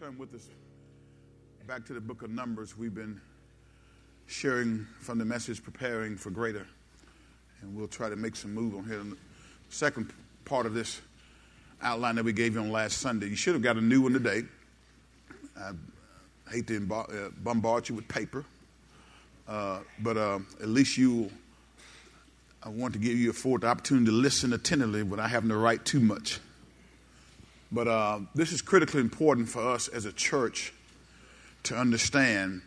turn with us back to the book of Numbers. We've been sharing from the message Preparing for Greater. And we'll try to make some move on here. The second part of this outline that we gave you on last Sunday. You should have got a new one today. I hate to uh, bombard you with paper, uh, but uh, at least you, I want to give you a fourth opportunity to listen attentively without having to write too much. But uh, this is critically important for us as a church to understand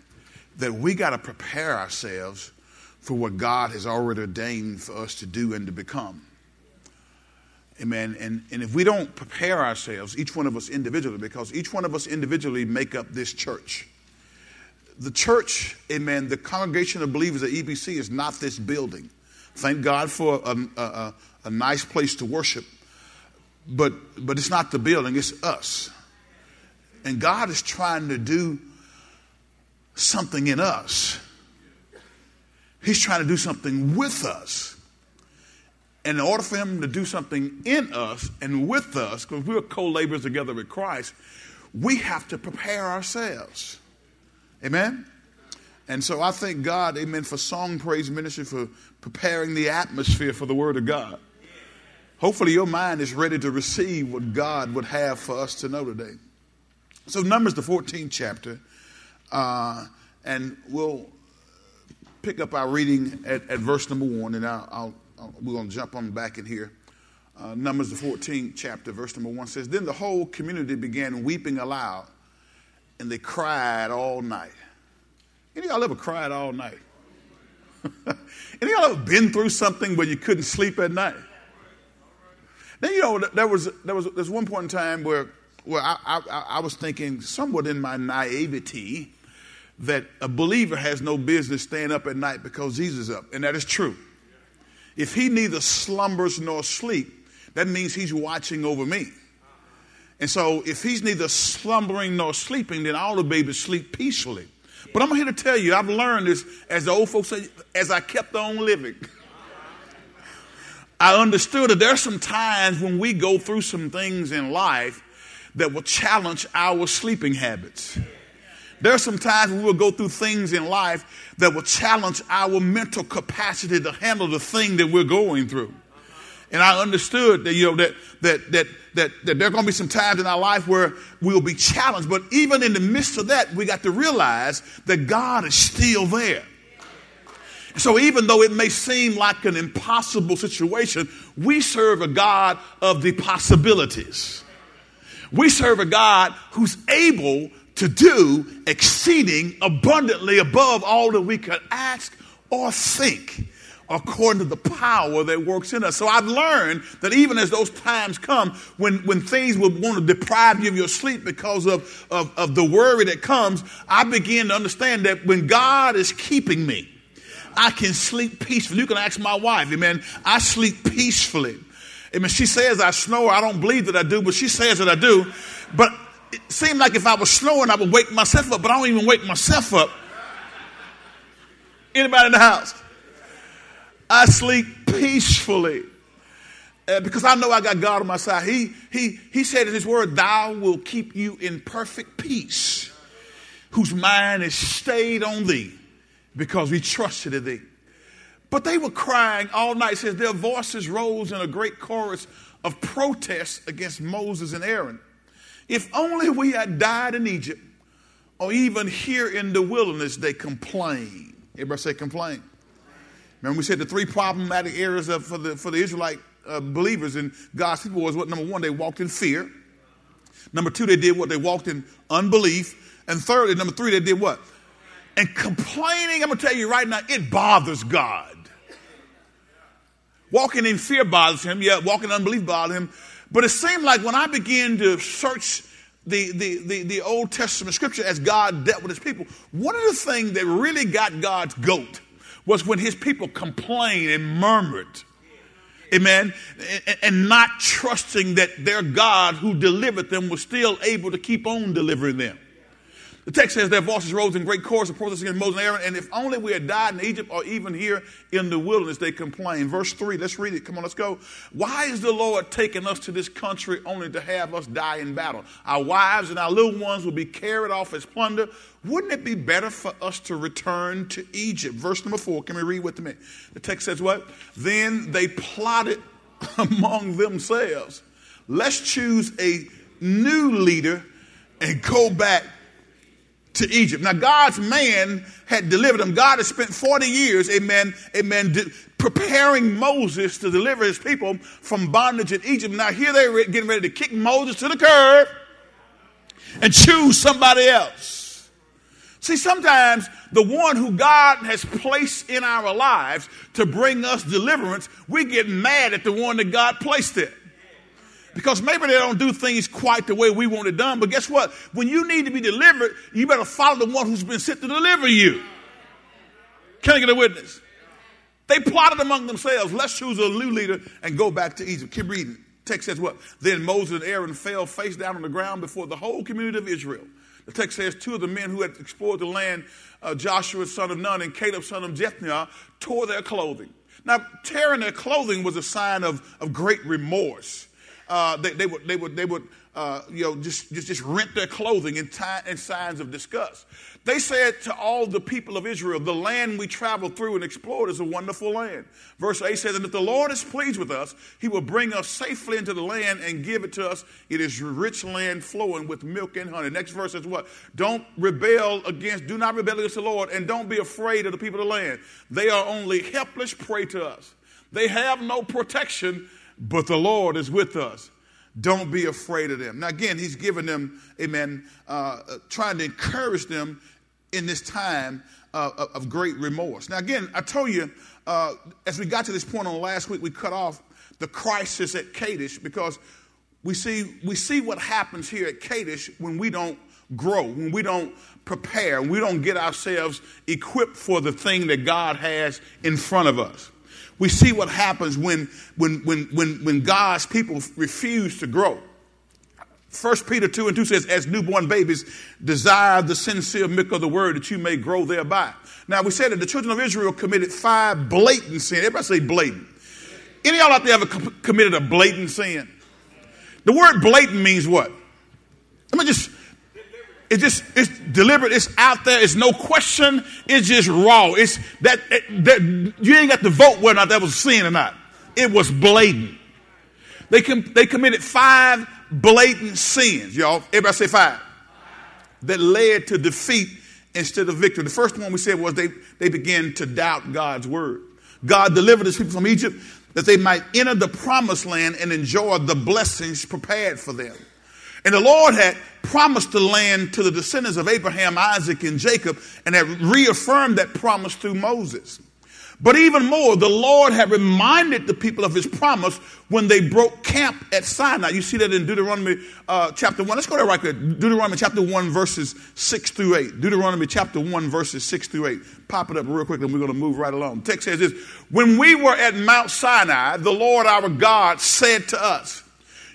that we got to prepare ourselves for what God has already ordained for us to do and to become. Amen. And, and if we don't prepare ourselves, each one of us individually, because each one of us individually make up this church. The church, amen, the congregation of believers at EBC is not this building. Thank God for a, a, a nice place to worship but but it's not the building, it's us. And God is trying to do something in us. He's trying to do something with us. And in order for him to do something in us and with us, because we're co laborers together with Christ, we have to prepare ourselves. Amen? And so I thank God, amen, for song praise ministry for preparing the atmosphere for the Word of God. Hopefully, your mind is ready to receive what God would have for us to know today. So, Numbers, the 14th chapter, uh, and we'll pick up our reading at, at verse number one, and I'll, I'll, I'll, we're going to jump on back in here. Uh, Numbers, the 14th chapter, verse number one says, Then the whole community began weeping aloud, and they cried all night. Any of y'all ever cried all night? Any of y'all ever been through something where you couldn't sleep at night? Then you know there was there was there's one point in time where where I, I, I was thinking somewhat in my naivety that a believer has no business staying up at night because Jesus is up, and that is true. If he neither slumbers nor sleep, that means he's watching over me. And so if he's neither slumbering nor sleeping, then all the babies sleep peacefully. But I'm here to tell you, I've learned this, as the old folks say, as I kept on living. I understood that there are some times when we go through some things in life that will challenge our sleeping habits. There are some times when we'll go through things in life that will challenge our mental capacity to handle the thing that we're going through. And I understood that, you know, that, that, that, that, that there are going to be some times in our life where we'll be challenged. But even in the midst of that, we got to realize that God is still there. So even though it may seem like an impossible situation, we serve a God of the possibilities. We serve a God who's able to do exceeding abundantly above all that we could ask or think according to the power that works in us. So I've learned that even as those times come when, when things would want to deprive you of your sleep because of, of, of the worry that comes, I begin to understand that when God is keeping me, I can sleep peacefully. You can ask my wife, amen. I sleep peacefully. Amen. She says I snore. I don't believe that I do, but she says that I do. But it seemed like if I was snoring, I would wake myself up, but I don't even wake myself up. Anybody in the house? I sleep peacefully. Uh, because I know I got God on my side. He, he, he said in his word, Thou will keep you in perfect peace, whose mind is stayed on thee because we trusted in thee. But they were crying all night. Says their voices rose in a great chorus of protest against Moses and Aaron. If only we had died in Egypt, or even here in the wilderness, they complain. Everybody say complain. Remember, we said the three problematic areas of, for, the, for the Israelite uh, believers and God's people was what? Number one, they walked in fear. Number two, they did what? They walked in unbelief. And thirdly, number three, they did what? And complaining, I'm going to tell you right now, it bothers God. Walking in fear bothers him. Yeah, walking in unbelief bothers him. But it seemed like when I began to search the, the, the, the, Old Testament scripture as God dealt with his people, one of the things that really got God's goat was when his people complained and murmured. Amen. And, and not trusting that their God who delivered them was still able to keep on delivering them. The text says their voices rose in great chorus of protest against Moses and Aaron, and if only we had died in Egypt or even here in the wilderness, they complained. Verse 3, let's read it. Come on, let's go. Why is the Lord taking us to this country only to have us die in battle? Our wives and our little ones will be carried off as plunder. Wouldn't it be better for us to return to Egypt? Verse number 4, can we read with me? The text says what? Then they plotted among themselves. Let's choose a new leader and go back to Egypt. Now, God's man had delivered them. God had spent 40 years, amen, amen, preparing Moses to deliver his people from bondage in Egypt. Now, here they're getting ready to kick Moses to the curb and choose somebody else. See, sometimes the one who God has placed in our lives to bring us deliverance, we get mad at the one that God placed there because maybe they don't do things quite the way we want it done. But guess what? When you need to be delivered, you better follow the one who's been sent to deliver you. Can I get a witness? They plotted among themselves, let's choose a new leader and go back to Egypt. Keep reading. Text says what? Then Moses and Aaron fell face down on the ground before the whole community of Israel. The text says two of the men who had explored the land, uh, Joshua son of Nun and Caleb son of Jephunneh, tore their clothing. Now, tearing their clothing was a sign of, of great remorse uh, they, they, would, they would, they would uh, you know, just, just, just rent their clothing in, in signs of disgust. They said to all the people of Israel, The land we traveled through and explored is a wonderful land. Verse 8 says, And if the Lord is pleased with us, he will bring us safely into the land and give it to us. It is rich land flowing with milk and honey. Next verse is what? Don't rebel against, do not rebel against the Lord, and don't be afraid of the people of the land. They are only helpless prey to us. They have no protection but the Lord is with us. Don't be afraid of them. Now, again, he's giving them, amen, uh, uh, trying to encourage them in this time uh, of great remorse. Now, again, I told you, uh, as we got to this point on last week, we cut off the crisis at Kadesh because we see, we see what happens here at Kadesh when we don't grow, when we don't prepare, when we don't get ourselves equipped for the thing that God has in front of us. We see what happens when, when, when, when, when God's people refuse to grow. 1 Peter 2 and 2 says, As newborn babies, desire the sincere milk of the word that you may grow thereby. Now, we said that the children of Israel committed five blatant sins. Everybody say blatant. Any of y'all out there ever committed a blatant sin? The word blatant means what? Let me just it's just it's deliberate. It's out there. It's no question. It's just raw. It's that, that you ain't got to vote whether or not that was sin or not. It was blatant. They com, they committed five blatant sins, y'all. Everybody say five. That led to defeat instead of victory. The first one we said was they they began to doubt God's word. God delivered his people from Egypt that they might enter the promised land and enjoy the blessings prepared for them. And the Lord had promised the land to the descendants of Abraham, Isaac, and Jacob, and had reaffirmed that promise through Moses. But even more, the Lord had reminded the people of his promise when they broke camp at Sinai. You see that in Deuteronomy uh, chapter 1. Let's go there right there. Deuteronomy chapter 1, verses 6 through 8. Deuteronomy chapter 1, verses 6 through 8. Pop it up real quick and we're going to move right along. The text says this When we were at Mount Sinai, the Lord our God said to us,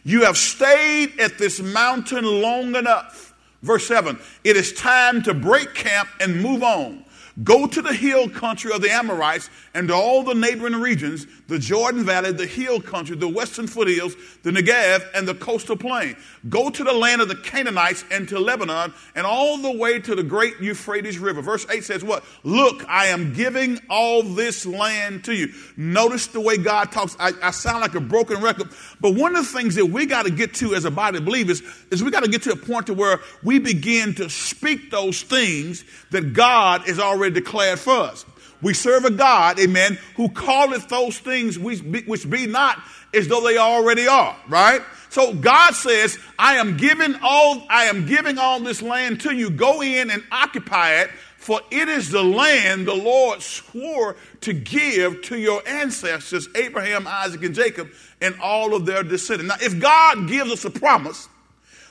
you have stayed at this mountain long enough. Verse 7 It is time to break camp and move on. Go to the hill country of the Amorites and to all the neighboring regions, the Jordan Valley, the hill country, the western foothills, the Negev, and the coastal plain. Go to the land of the Canaanites and to Lebanon and all the way to the great Euphrates River. Verse 8 says what? Look, I am giving all this land to you. Notice the way God talks. I, I sound like a broken record, but one of the things that we got to get to as a body of believers is we got to get to a point to where we begin to speak those things that God has already declared for us. We serve a God, amen, who calleth those things which be, which be not as though they already are, right? So God says, I am giving all, I am giving all this land to you. Go in and occupy it, for it is the land the Lord swore to give to your ancestors, Abraham, Isaac, and Jacob, and all of their descendants. Now, if God gives us a promise,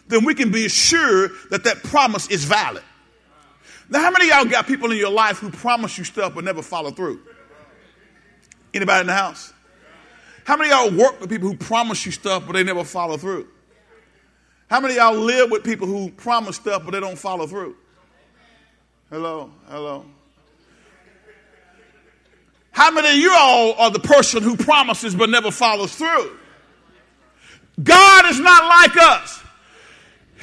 then we can be assured that that promise is valid. Now, how many y'all got people in your life who promise you stuff but never follow through? Anybody in the house? How many y'all work with people who promise you stuff but they never follow through? How many y'all live with people who promise stuff but they don't follow through? Hello, hello. How many of you all are the person who promises but never follows through? God is not like us.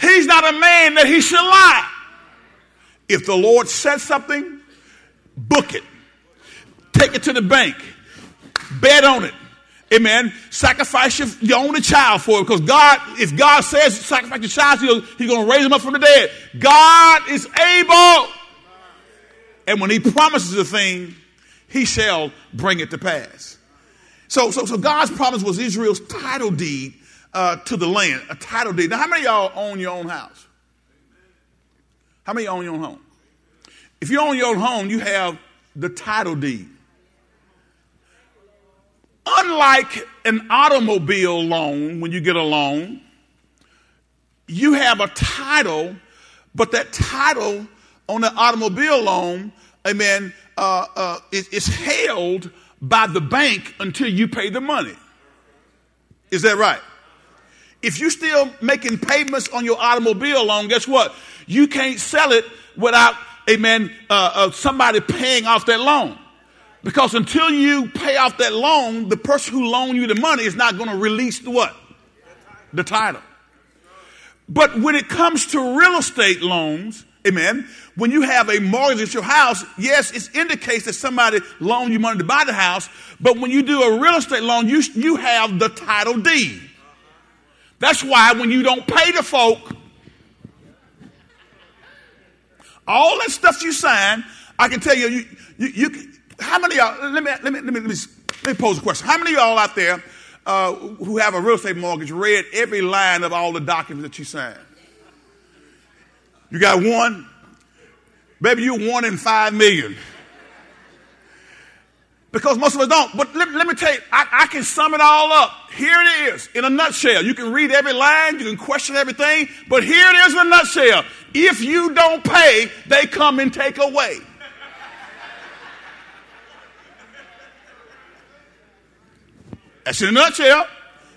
He's not a man that he should lie. If the Lord says something, book it. Take it to the bank. Bet on it. Amen. Sacrifice your, your only child for it because God, if God says sacrifice your child, He's going to raise him up from the dead. God is able. And when He promises a thing, He shall bring it to pass. So, so, so God's promise was Israel's title deed uh, to the land, a title deed. Now, how many y'all own your own house? How many own your own home? If you own your own home, you have the title deed. Unlike an automobile loan, when you get a loan, you have a title, but that title on the automobile loan, amen, uh, uh, is, is held by the bank until you pay the money. Is that right? If you're still making payments on your automobile loan, guess what? You can't sell it without, amen, uh, uh, somebody paying off that loan. Because until you pay off that loan, the person who loaned you the money is not going to release the what? The title. But when it comes to real estate loans, amen, when you have a mortgage at your house, yes, it indicates that somebody loaned you money to buy the house, but when you do a real estate loan, you, you have the title deed. That's why when you don't pay the folk, all that stuff you sign, I can tell you, you, you, you how many y'all, let me, let me, let me, let me, let me pose a question. How many of y'all out there uh, who have a real estate mortgage read every line of all the documents that you signed? You got one? Maybe you're one in five million because most of us don't. But let, let me tell you, I, I, can sum it all up. Here it is in a nutshell. You can read every line, you can question everything, but here it is in a nutshell. If you don't pay, they come and take away. That's in a nutshell.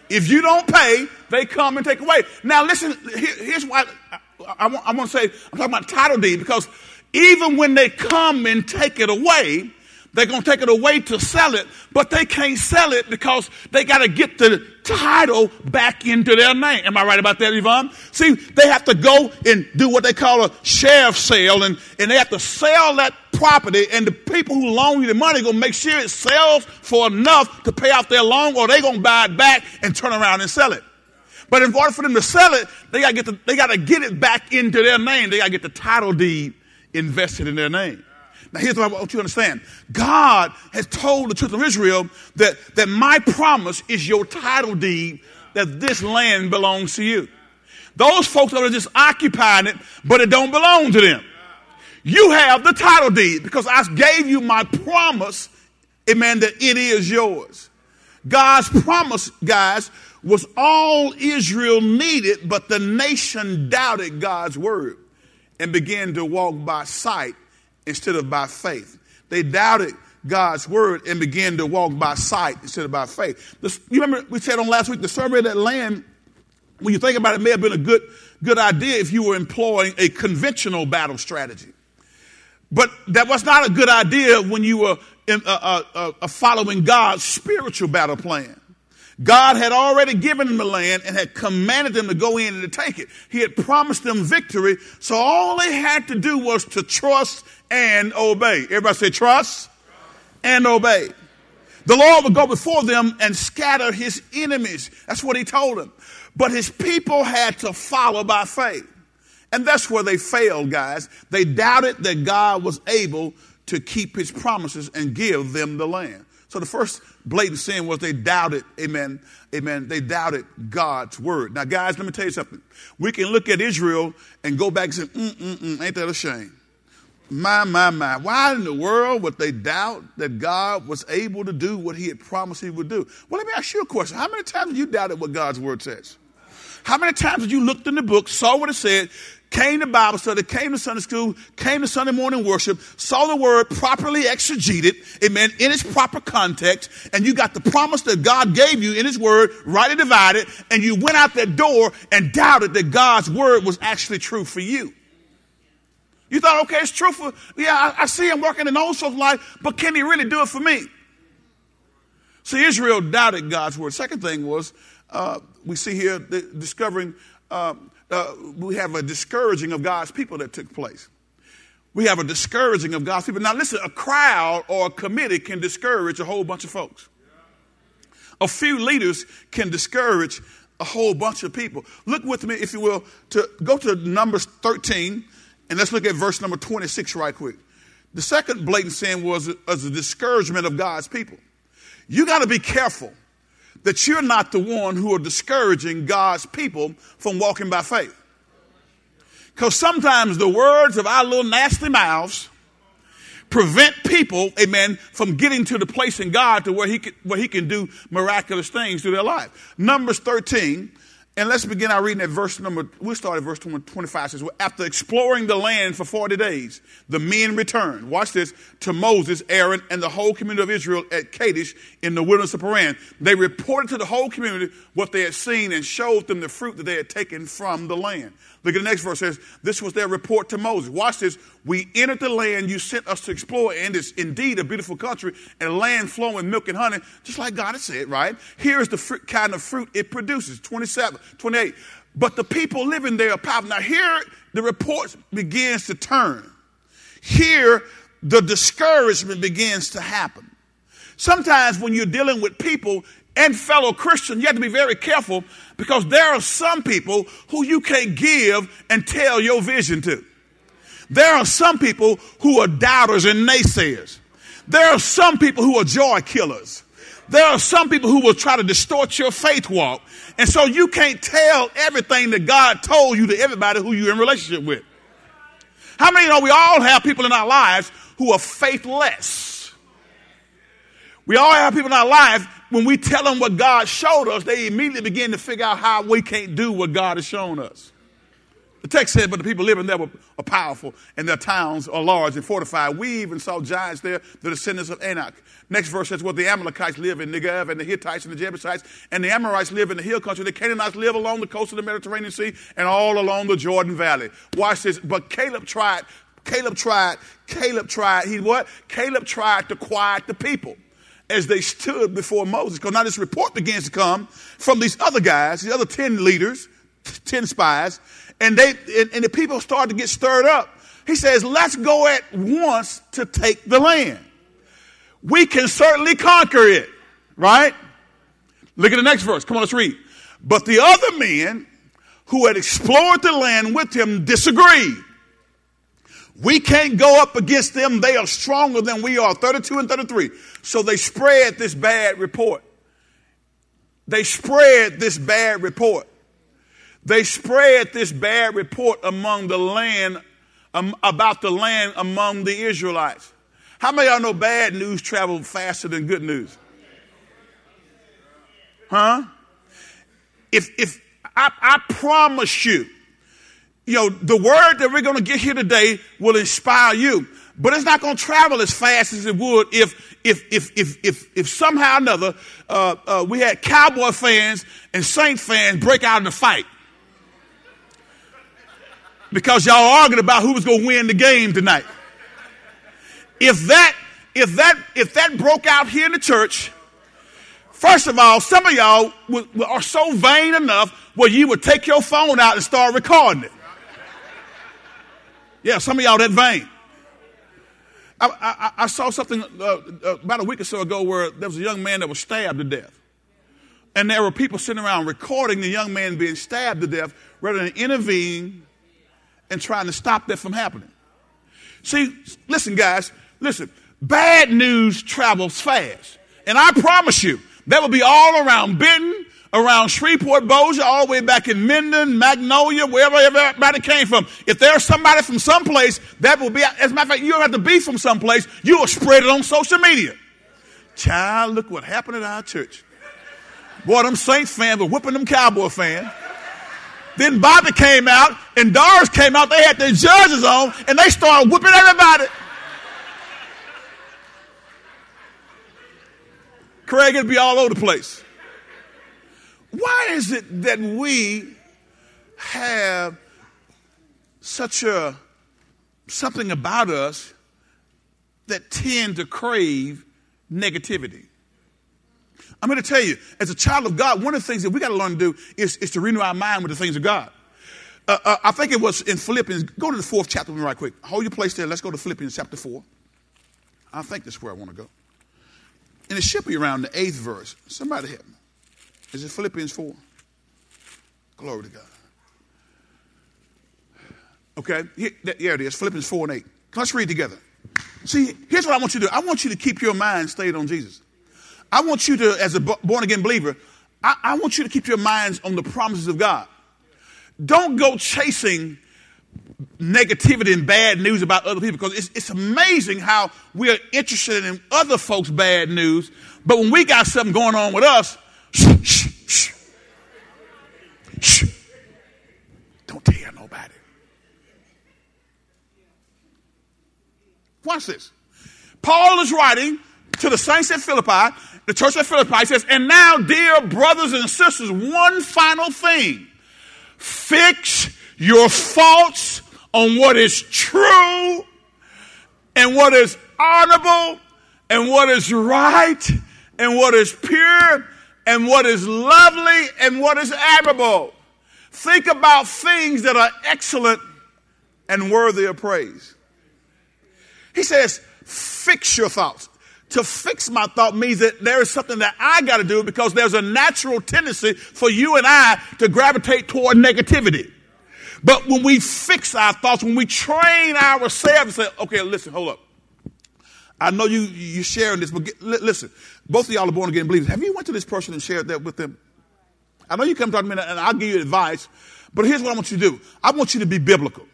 If you don't pay, they come and take away. Now, listen, here, here's why I, I, I want to say I'm talking about title deed because even when they come and take it away, they're going to take it away to sell it, but they can't sell it because they got to get the title back into their name. Am I right about that, Yvonne? See, they have to go and do what they call a sheriff sale, and, and they have to sell that property, and the people who loan you the money are going to make sure it sells for enough to pay off their loan, or they're going to buy it back and turn around and sell it. But in order for them to sell it, they got to get the, they got to get it back into their name. They got to get the title deed invested in their name. Now, here's what I want you to understand God has told the children of Israel that, that my promise is your title deed, that this land belongs to you. Those folks are just occupying it, but it don't belong to them. You have the title deed because I gave you my promise, amen, that it is yours. God's promise, guys, was all Israel needed, but the nation doubted God's word and began to walk by sight instead of by faith. They doubted God's word and began to walk by sight instead of by faith. You remember we said on last week the survey of that land, when you think about it, it may have been a good, good idea if you were employing a conventional battle strategy. But that was not a good idea when you were in, uh, uh, uh, following God's spiritual battle plan. God had already given them the land and had commanded them to go in and to take it. He had promised them victory, so all they had to do was to trust and obey. Everybody say trust and obey. The Lord would go before them and scatter his enemies. That's what he told them. But his people had to follow by faith. And that's where they failed, guys. They doubted that God was able to keep his promises and give them the land. So the first blatant sin was they doubted, amen, amen, they doubted God's word. Now, guys, let me tell you something. We can look at Israel and go back and say, mm, mm, mm, ain't that a shame? My, my, my. Why in the world would they doubt that God was able to do what he had promised he would do? Well, let me ask you a question. How many times have you doubted what God's word says? How many times have you looked in the book, saw what it said, came to Bible study, came to Sunday school, came to Sunday morning worship, saw the word properly exegeted, amen, in its proper context, and you got the promise that God gave you in his word, rightly divided, and you went out that door and doubted that God's word was actually true for you. You thought, okay, it's true for, yeah, I, I see him working in those folks' life, but can he really do it for me? See, Israel doubted God's word. Second thing was, uh, we see here the, discovering, uh, uh, we have a discouraging of God's people that took place. We have a discouraging of God's people. Now, listen, a crowd or a committee can discourage a whole bunch of folks. A few leaders can discourage a whole bunch of people. Look with me, if you will, to go to Numbers 13, and let's look at verse number 26 right quick. The second blatant sin was, was a discouragement of God's people. You got to be careful that you're not the one who are discouraging God's people from walking by faith. Because sometimes the words of our little nasty mouths prevent people, amen, from getting to the place in God to where he can, where he can do miraculous things through their life. Numbers 13, and let's begin our reading at verse number, we'll start at verse 25. says, After exploring the land for 40 days, the men returned, watch this, to Moses, Aaron, and the whole community of Israel at Kadesh in the wilderness of Paran. They reported to the whole community what they had seen and showed them the fruit that they had taken from the land. Look at the next verse says, This was their report to Moses. Watch this. We entered the land you sent us to explore, and it's indeed a beautiful country and a land flowing milk and honey, just like God had said, right? Here is the kind of fruit it produces. 27, 28. But the people living there are powerful. Now, here the report begins to turn. Here the discouragement begins to happen. Sometimes when you're dealing with people, and fellow Christians, you have to be very careful because there are some people who you can't give and tell your vision to. There are some people who are doubters and naysayers. There are some people who are joy killers. There are some people who will try to distort your faith walk. And so you can't tell everything that God told you to everybody who you're in relationship with. How many know we all have people in our lives who are faithless? We all have people in our lives when we tell them what God showed us, they immediately begin to figure out how we can't do what God has shown us. The text said, but the people living there were, powerful, and their towns are large and fortified. We even saw giants there, the descendants of Anak. Next verse says, well, the Amalekites live in Negev, and the Hittites and the Jebusites, and the Amorites live in the hill country. The Canaanites live along the coast of the Mediterranean Sea and all along the Jordan Valley. Watch this. But Caleb tried, Caleb tried, Caleb tried, he what? Caleb tried to quiet the people as they stood before Moses. Because now this report begins to come from these other guys, the other 10 leaders, 10 spies, and they and, and the people start to get stirred up. He says, let's go at once to take the land. We can certainly conquer it, right? Look at the next verse. Come on, let's read. But the other men who had explored the land with him disagreed. We can't go up against them. They are stronger than we are. 32 and 33. So they spread this bad report. They spread this bad report. They spread this bad report among the land, um, about the land among the Israelites. How many of y'all know bad news travels faster than good news? Huh? If, if, I, I promise you, you know, the word that we're going to get here today will inspire you, but it's not going to travel as fast as it would if, if, if, if, if, if somehow or another uh, uh, we had Cowboy fans and Saint fans break out in a fight. Because y'all arguing about who was going to win the game tonight. If that, if that, if that broke out here in the church, First of all, some of y'all are so vain enough where you would take your phone out and start recording it. Yeah, some of y'all that vain. I, I, I saw something uh, uh, about a week or so ago where there was a young man that was stabbed to death. And there were people sitting around recording the young man being stabbed to death rather than intervene and trying to stop that from happening. See, listen, guys, listen, bad news travels fast. And I promise you, that will be all around Benton, around Shreveport, Bossier, all the way back in Minden, Magnolia, wherever everybody came from. If there's somebody from someplace, that will be, as a matter of fact, you don't have to be from someplace, you will spread it on social media. Child, look what happened at our church. Boy, them Saints fans were whipping them Cowboy fans. Then Bobby came out and Doris came out. They had their judges on and they started whipping everybody. Craig it'd be all over the place. Why is it that we have such a something about us that tend to crave negativity. I'm going to tell you, as a child of God, one of the things that we got to learn to do is, is to renew our mind with the things of God. Uh, uh, I think it was in Philippians. Go to the fourth chapter with me right quick. Hold your place there. Let's go to Philippians chapter 4. I think that's where I want to go. And it should be around the eighth verse. Somebody help me. Is it Philippians 4? Glory to God. Okay, here, there it is. Philippians 4 and 8. Let's read together. See, here's what I want you to do I want you to keep your mind stayed on Jesus. I want you to, as a born again believer, I, I want you to keep your minds on the promises of God. Don't go chasing negativity and bad news about other people because it's, it's amazing how we are interested in other folks' bad news, but when we got something going on with us, shh, shh, shh. Don't tell nobody. Watch this. Paul is writing to the saints at Philippi, the church at Philippi, says, And now, dear brothers and sisters, one final thing. Fix your thoughts on what is true and what is honorable and what is right and what is pure and what is lovely and what is admirable. Think about things that are excellent and worthy of praise. He says, fix your thoughts. To fix my thought means that there is something that I got to do because there's a natural tendency for you and I to gravitate toward negativity. But when we fix our thoughts, when we train ourselves and say, okay, listen, hold up. I know you, you sharing this, but get, listen, both of y'all are born again believers. Have you went to this person and shared that with them? I know you come talk to me and I'll give you advice, but here's what I want you to do. I want you to be biblical.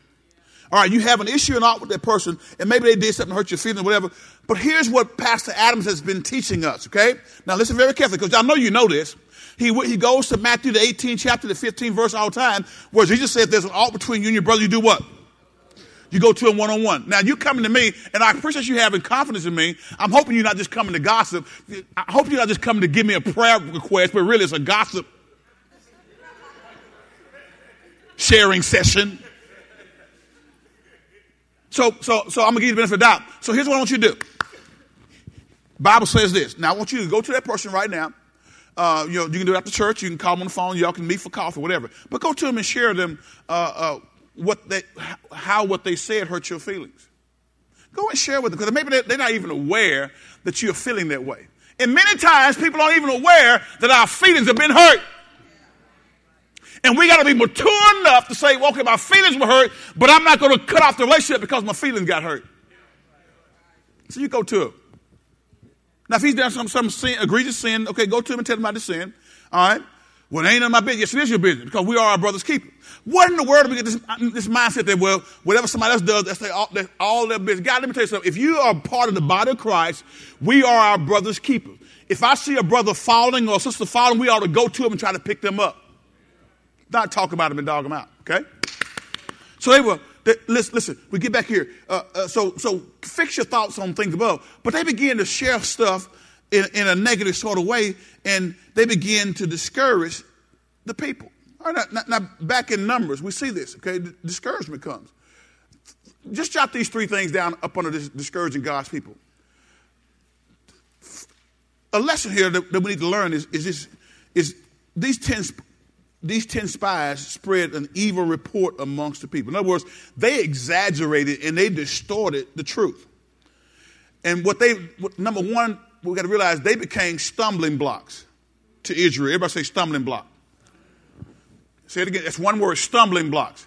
All right, you have an issue or not with that person, and maybe they did something to hurt your feelings whatever. But here's what Pastor Adams has been teaching us, okay? Now listen very carefully, because I know you know this. He, he goes to Matthew, the 18th chapter, the 15th verse all the time, where Jesus said there's an alt between you and your brother, you do what? You go to him one on one. Now you coming to me, and I appreciate you having confidence in me. I'm hoping you're not just coming to gossip. I hope you're not just coming to give me a prayer request, but really it's a gossip sharing session. So, so, so I'm gonna give you the benefit of the doubt. So here's what I want you to do. Bible says this. Now I want you to go to that person right now. Uh, you know, you can do it after church. You can call them on the phone. Y'all can meet for coffee, whatever. But go to them and share them uh, uh, what they, how what they said hurt your feelings. Go and share with them because maybe they're not even aware that you're feeling that way. And many times people aren't even aware that our feelings have been hurt. And we got to be mature enough to say, well, okay, my feelings were hurt, but I'm not going to cut off the relationship because my feelings got hurt. So you go to him. Now, if he's done some, some sin, egregious sin, okay, go to him and tell him about the sin. All right? Well, it ain't none of my business. Yes, it is your business because we are our brother's keeper. What in the world do we get this, uh, this mindset that, well, whatever somebody else does, that's, all, that's all their business? God, let me tell you something. If you are part of the body of Christ, we are our brother's keeper. If I see a brother falling or a sister falling, we ought to go to them and try to pick them up. Not talk about them and dog them out, okay? So they were, they, listen, listen, we get back here. Uh, uh, so, so fix your thoughts on things above. But they begin to share stuff in, in a negative sort of way, and they begin to discourage the people. All right, now, now, back in Numbers, we see this, okay? Discouragement comes. Just jot these three things down up under this discouraging God's people. A lesson here that, that we need to learn is, is, this, is these 10 these 10 spies spread an evil report amongst the people. In other words, they exaggerated and they distorted the truth. And what they, number one, we got to realize they became stumbling blocks to Israel. Everybody say stumbling block. Say it again. That's one word stumbling blocks.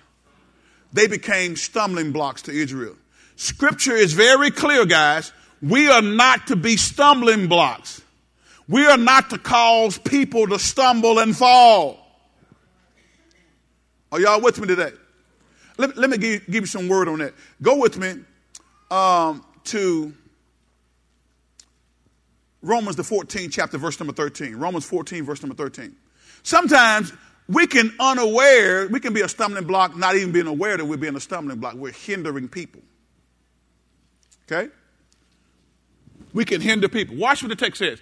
They became stumbling blocks to Israel. Scripture is very clear, guys. We are not to be stumbling blocks. We are not to cause people to stumble and fall. Are y'all with me today? Let, let me give, give you some word on that. Go with me um, to Romans, the 14th chapter, verse number 13. Romans 14, verse number 13. Sometimes we can unaware, we can be a stumbling block, not even being aware that we're being a stumbling block. We're hindering people. Okay? We can hinder people. Watch what the text says.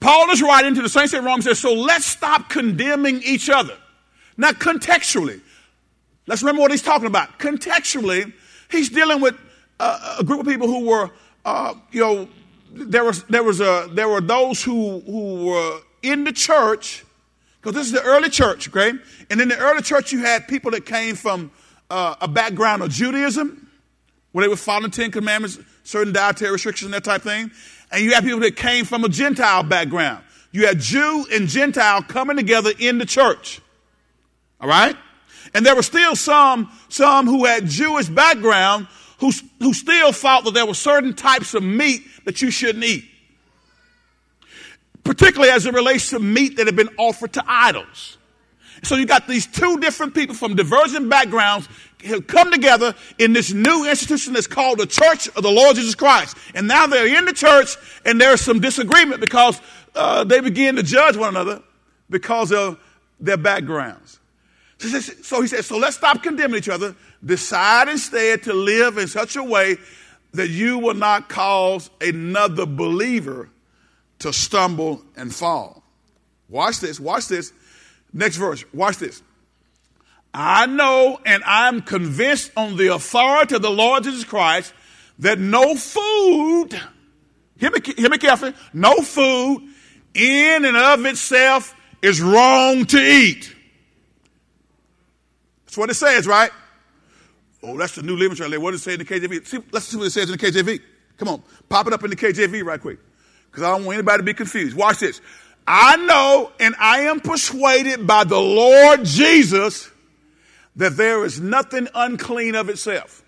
Paul is writing to the saints at Rome, says, So let's stop condemning each other. Now, contextually, let's remember what he's talking about. Contextually, he's dealing with uh, a group of people who were, uh, you know, there was there was a there were those who who were in the church because this is the early church, okay? And in the early church, you had people that came from uh, a background of Judaism, where they were following Ten Commandments, certain dietary restrictions, and that type of thing. And you had people that came from a Gentile background. You had Jew and Gentile coming together in the church. All right? And there were still some, some who had Jewish background who, who still thought that there were certain types of meat that you shouldn't eat. Particularly as it relates to meat that had been offered to idols. So you got these two different people from divergent backgrounds who come together in this new institution that's called the Church of the Lord Jesus Christ. And now they're in the church and there's some disagreement because uh, they begin to judge one another because of their backgrounds. So he says, so let's stop condemning each other. Decide instead to live in such a way that you will not cause another believer to stumble and fall. Watch this, watch this. Next verse, watch this. I know and I'm convinced on the authority of the Lord Jesus Christ that no food, hear me, hear me carefully, no food in and of itself is wrong to eat. That's what it says, right? Oh, that's the New Living Translation. What does it say in the KJV? See, let's see what it says in the KJV. Come on, pop it up in the KJV right quick. Because I don't want anybody to be confused. Watch this. I know and I am persuaded by the Lord Jesus that there is nothing unclean of itself.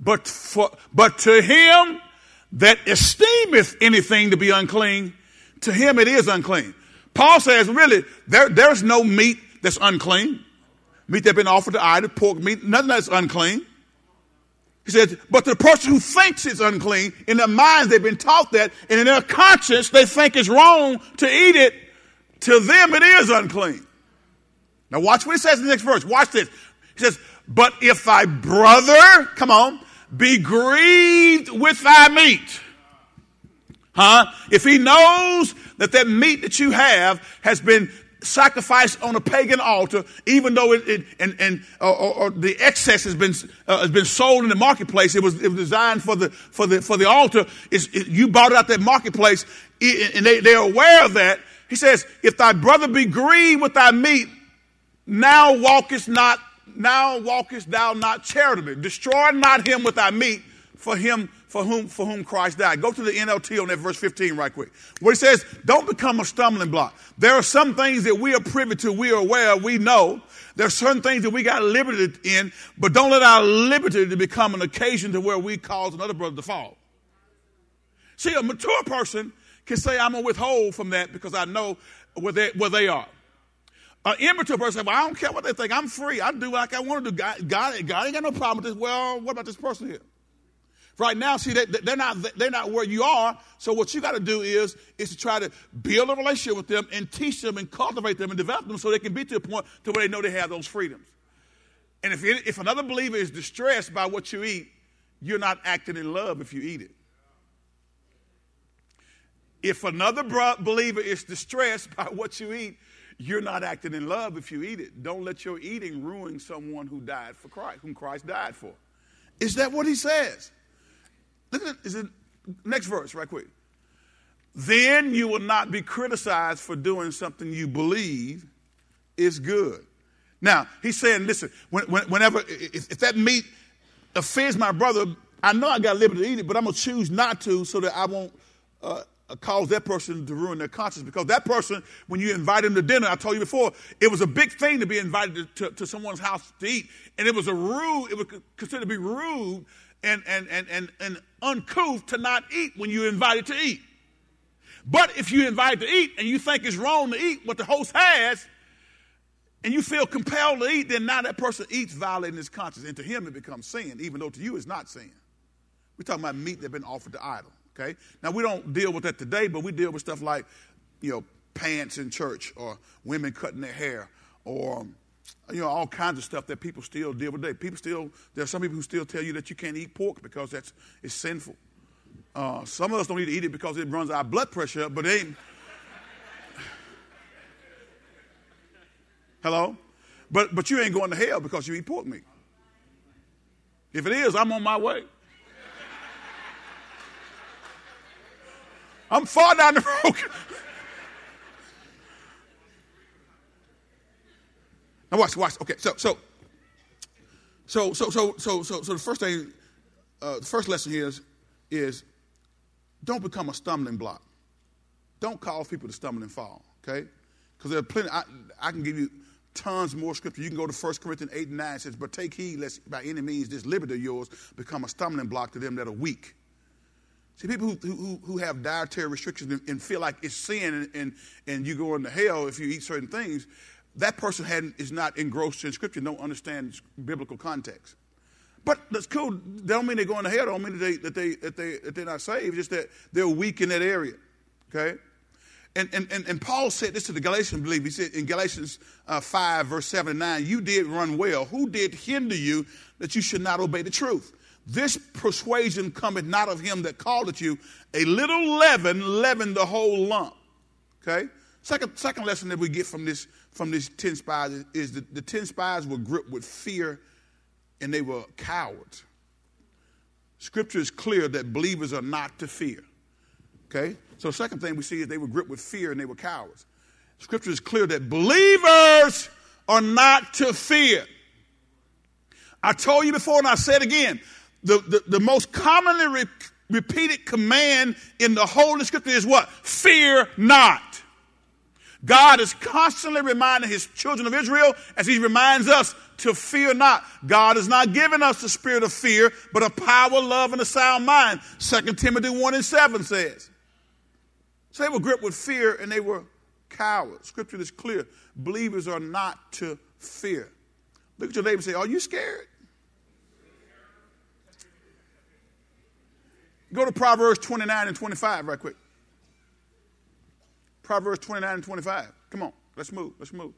But for, but to him that esteemeth anything to be unclean, to him it is unclean. Paul says, really, there, there's no meat that's unclean meat that's been offered to idol, pork meat, nothing that's unclean. He says, but the person who thinks it's unclean, in their minds they've been taught that, and in their conscience they think it's wrong to eat it. To them it is unclean. Now watch what he says in the next verse. Watch this. He says, but if thy brother, come on, be grieved with thy meat. Huh? If he knows that that meat that you have has been sacrificed on a pagan altar, even though it, it and, and or, or, the excess has been uh, has been sold in the marketplace. It was, it was designed for the for the for the altar. It, you bought it out that marketplace, and they, they're aware of that. He says, "If thy brother be grieved with thy meat, now walkest not now walkest thou not charitably. Destroy not him with thy meat, for him for whom, for whom Christ died. Go to the NLT on that verse 15 right quick. Where he says, don't become a stumbling block. There are some things that we are privy to, we are aware, we know. There are certain things that we got liberty in, but don't let our liberty to become an occasion to where we cause another brother to fall. See, a mature person can say, I'm going to withhold from that because I know where they, where they are. An immature person, well, I don't care what they think. I'm free. I do like I want to do. God, God, God ain't got no problem with this. Well, what about this person here? Right now, see, they, they're not they're not where you are. So what you got to do is is to try to build a relationship with them and teach them and cultivate them and develop them so they can be to a point to where they know they have those freedoms. And if if another believer is distressed by what you eat, you're not acting in love if you eat it. If another believer is distressed by what you eat, you're not acting in love if you eat it. Don't let your eating ruin someone who died for Christ, whom Christ died for. Is that what he says? Look at it. Next verse, right quick. Then you will not be criticized for doing something you believe is good. Now, he's saying, listen, when, whenever, if, if, that meat offends my brother, I know I got liberty to eat it, but I'm going to choose not to so that I won't uh, cause that person to ruin their conscience. Because that person, when you invite him to dinner, I told you before, it was a big thing to be invited to, to, to someone's house to eat. And it was a rude, it was considered to be rude and, and, and, and, and uncouth to not eat when you're invited to eat. But if you're invited to eat and you think it's wrong to eat what the host has, and you feel compelled to eat, then now that person eats violating his conscience. And to him it becomes sin, even though to you it's not sin. We're talking about meat that's been offered to idol. Okay? Now we don't deal with that today, but we deal with stuff like, you know, pants in church or women cutting their hair or you know, all kinds of stuff that people still deal with today. People still, there are some people who still tell you that you can't eat pork because that's it's sinful. Uh, some of us don't need to eat it because it runs our blood pressure up, but ain't. Hello? But, but you ain't going to hell because you eat pork meat. If it is, I'm on my way. I'm far down the road. Now watch, watch. Okay, so so so so so so so, so the first thing, uh, the first lesson here is is don't become a stumbling block. Don't cause people to stumble and fall. Okay, because there are plenty. I, I can give you tons more scripture. You can go to 1 Corinthians 8 and 9. It says, But take heed lest by any means this liberty of yours become a stumbling block to them that are weak. See, people who, who, who have dietary restrictions and, and, feel like it's sin and, and, and you go into hell if you eat certain things, that person hadn't, is not engrossed in Scripture, don't understand biblical context. But that's cool. They don't mean they go into hell. Don't mean that, they, that, they, that, they, that they're not saved. Just that they're weak in that area. Okay? And, and, and, and Paul said this to the Galatians, believe. He said in Galatians uh, 5, verse 7 and 9, You did run well. Who did hinder you that you should not obey the truth? This persuasion cometh not of him that called you. A little leaven leavened the whole lump. Okay? Second, second lesson that we get from this from these ten spies is that the ten spies were gripped with fear and they were cowards. Scripture is clear that believers are not to fear. Okay? So the second thing we see is they were gripped with fear and they were cowards. Scripture is clear that believers are not to fear. I told you before and I said again, the, the, the most commonly re- repeated command in the Holy Scripture is what? Fear not. God is constantly reminding his children of Israel as he reminds us to fear not. God has not given us the spirit of fear, but a power, love, and a sound mind. 2 Timothy 1 and 7 says. So they were gripped with fear and they were cowards. Scripture is clear. Believers are not to fear. Look at your neighbor and say, Are you scared? Go to Proverbs 29 and 25 right quick. Proverbs 29 and 25. Come on, let's move. Let's move.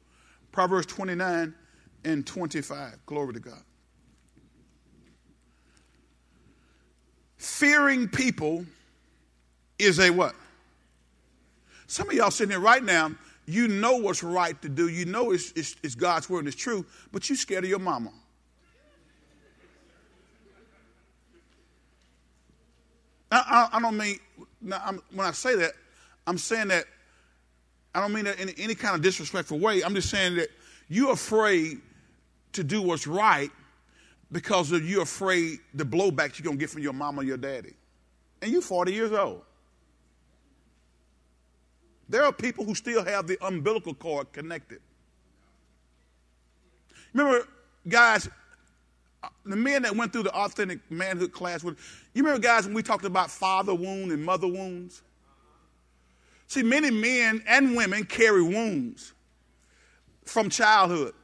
Proverbs 29 and 25. Glory to God. Fearing people is a what? Some of y'all sitting here right now, you know what's right to do. You know it's, it's, it's God's word and it's true, but you're scared of your mama. I, I, I don't mean, when I say that, I'm saying that, I don't mean that in any kind of disrespectful way. I'm just saying that you're afraid to do what's right because of you're afraid the blowback you're going to get from your mama or your daddy. And you're 40 years old. There are people who still have the umbilical cord connected. Remember, guys, uh, the men that went through the authentic manhood class with you remember guys when we talked about father wound and mother wounds see many men and women carry wounds from childhood.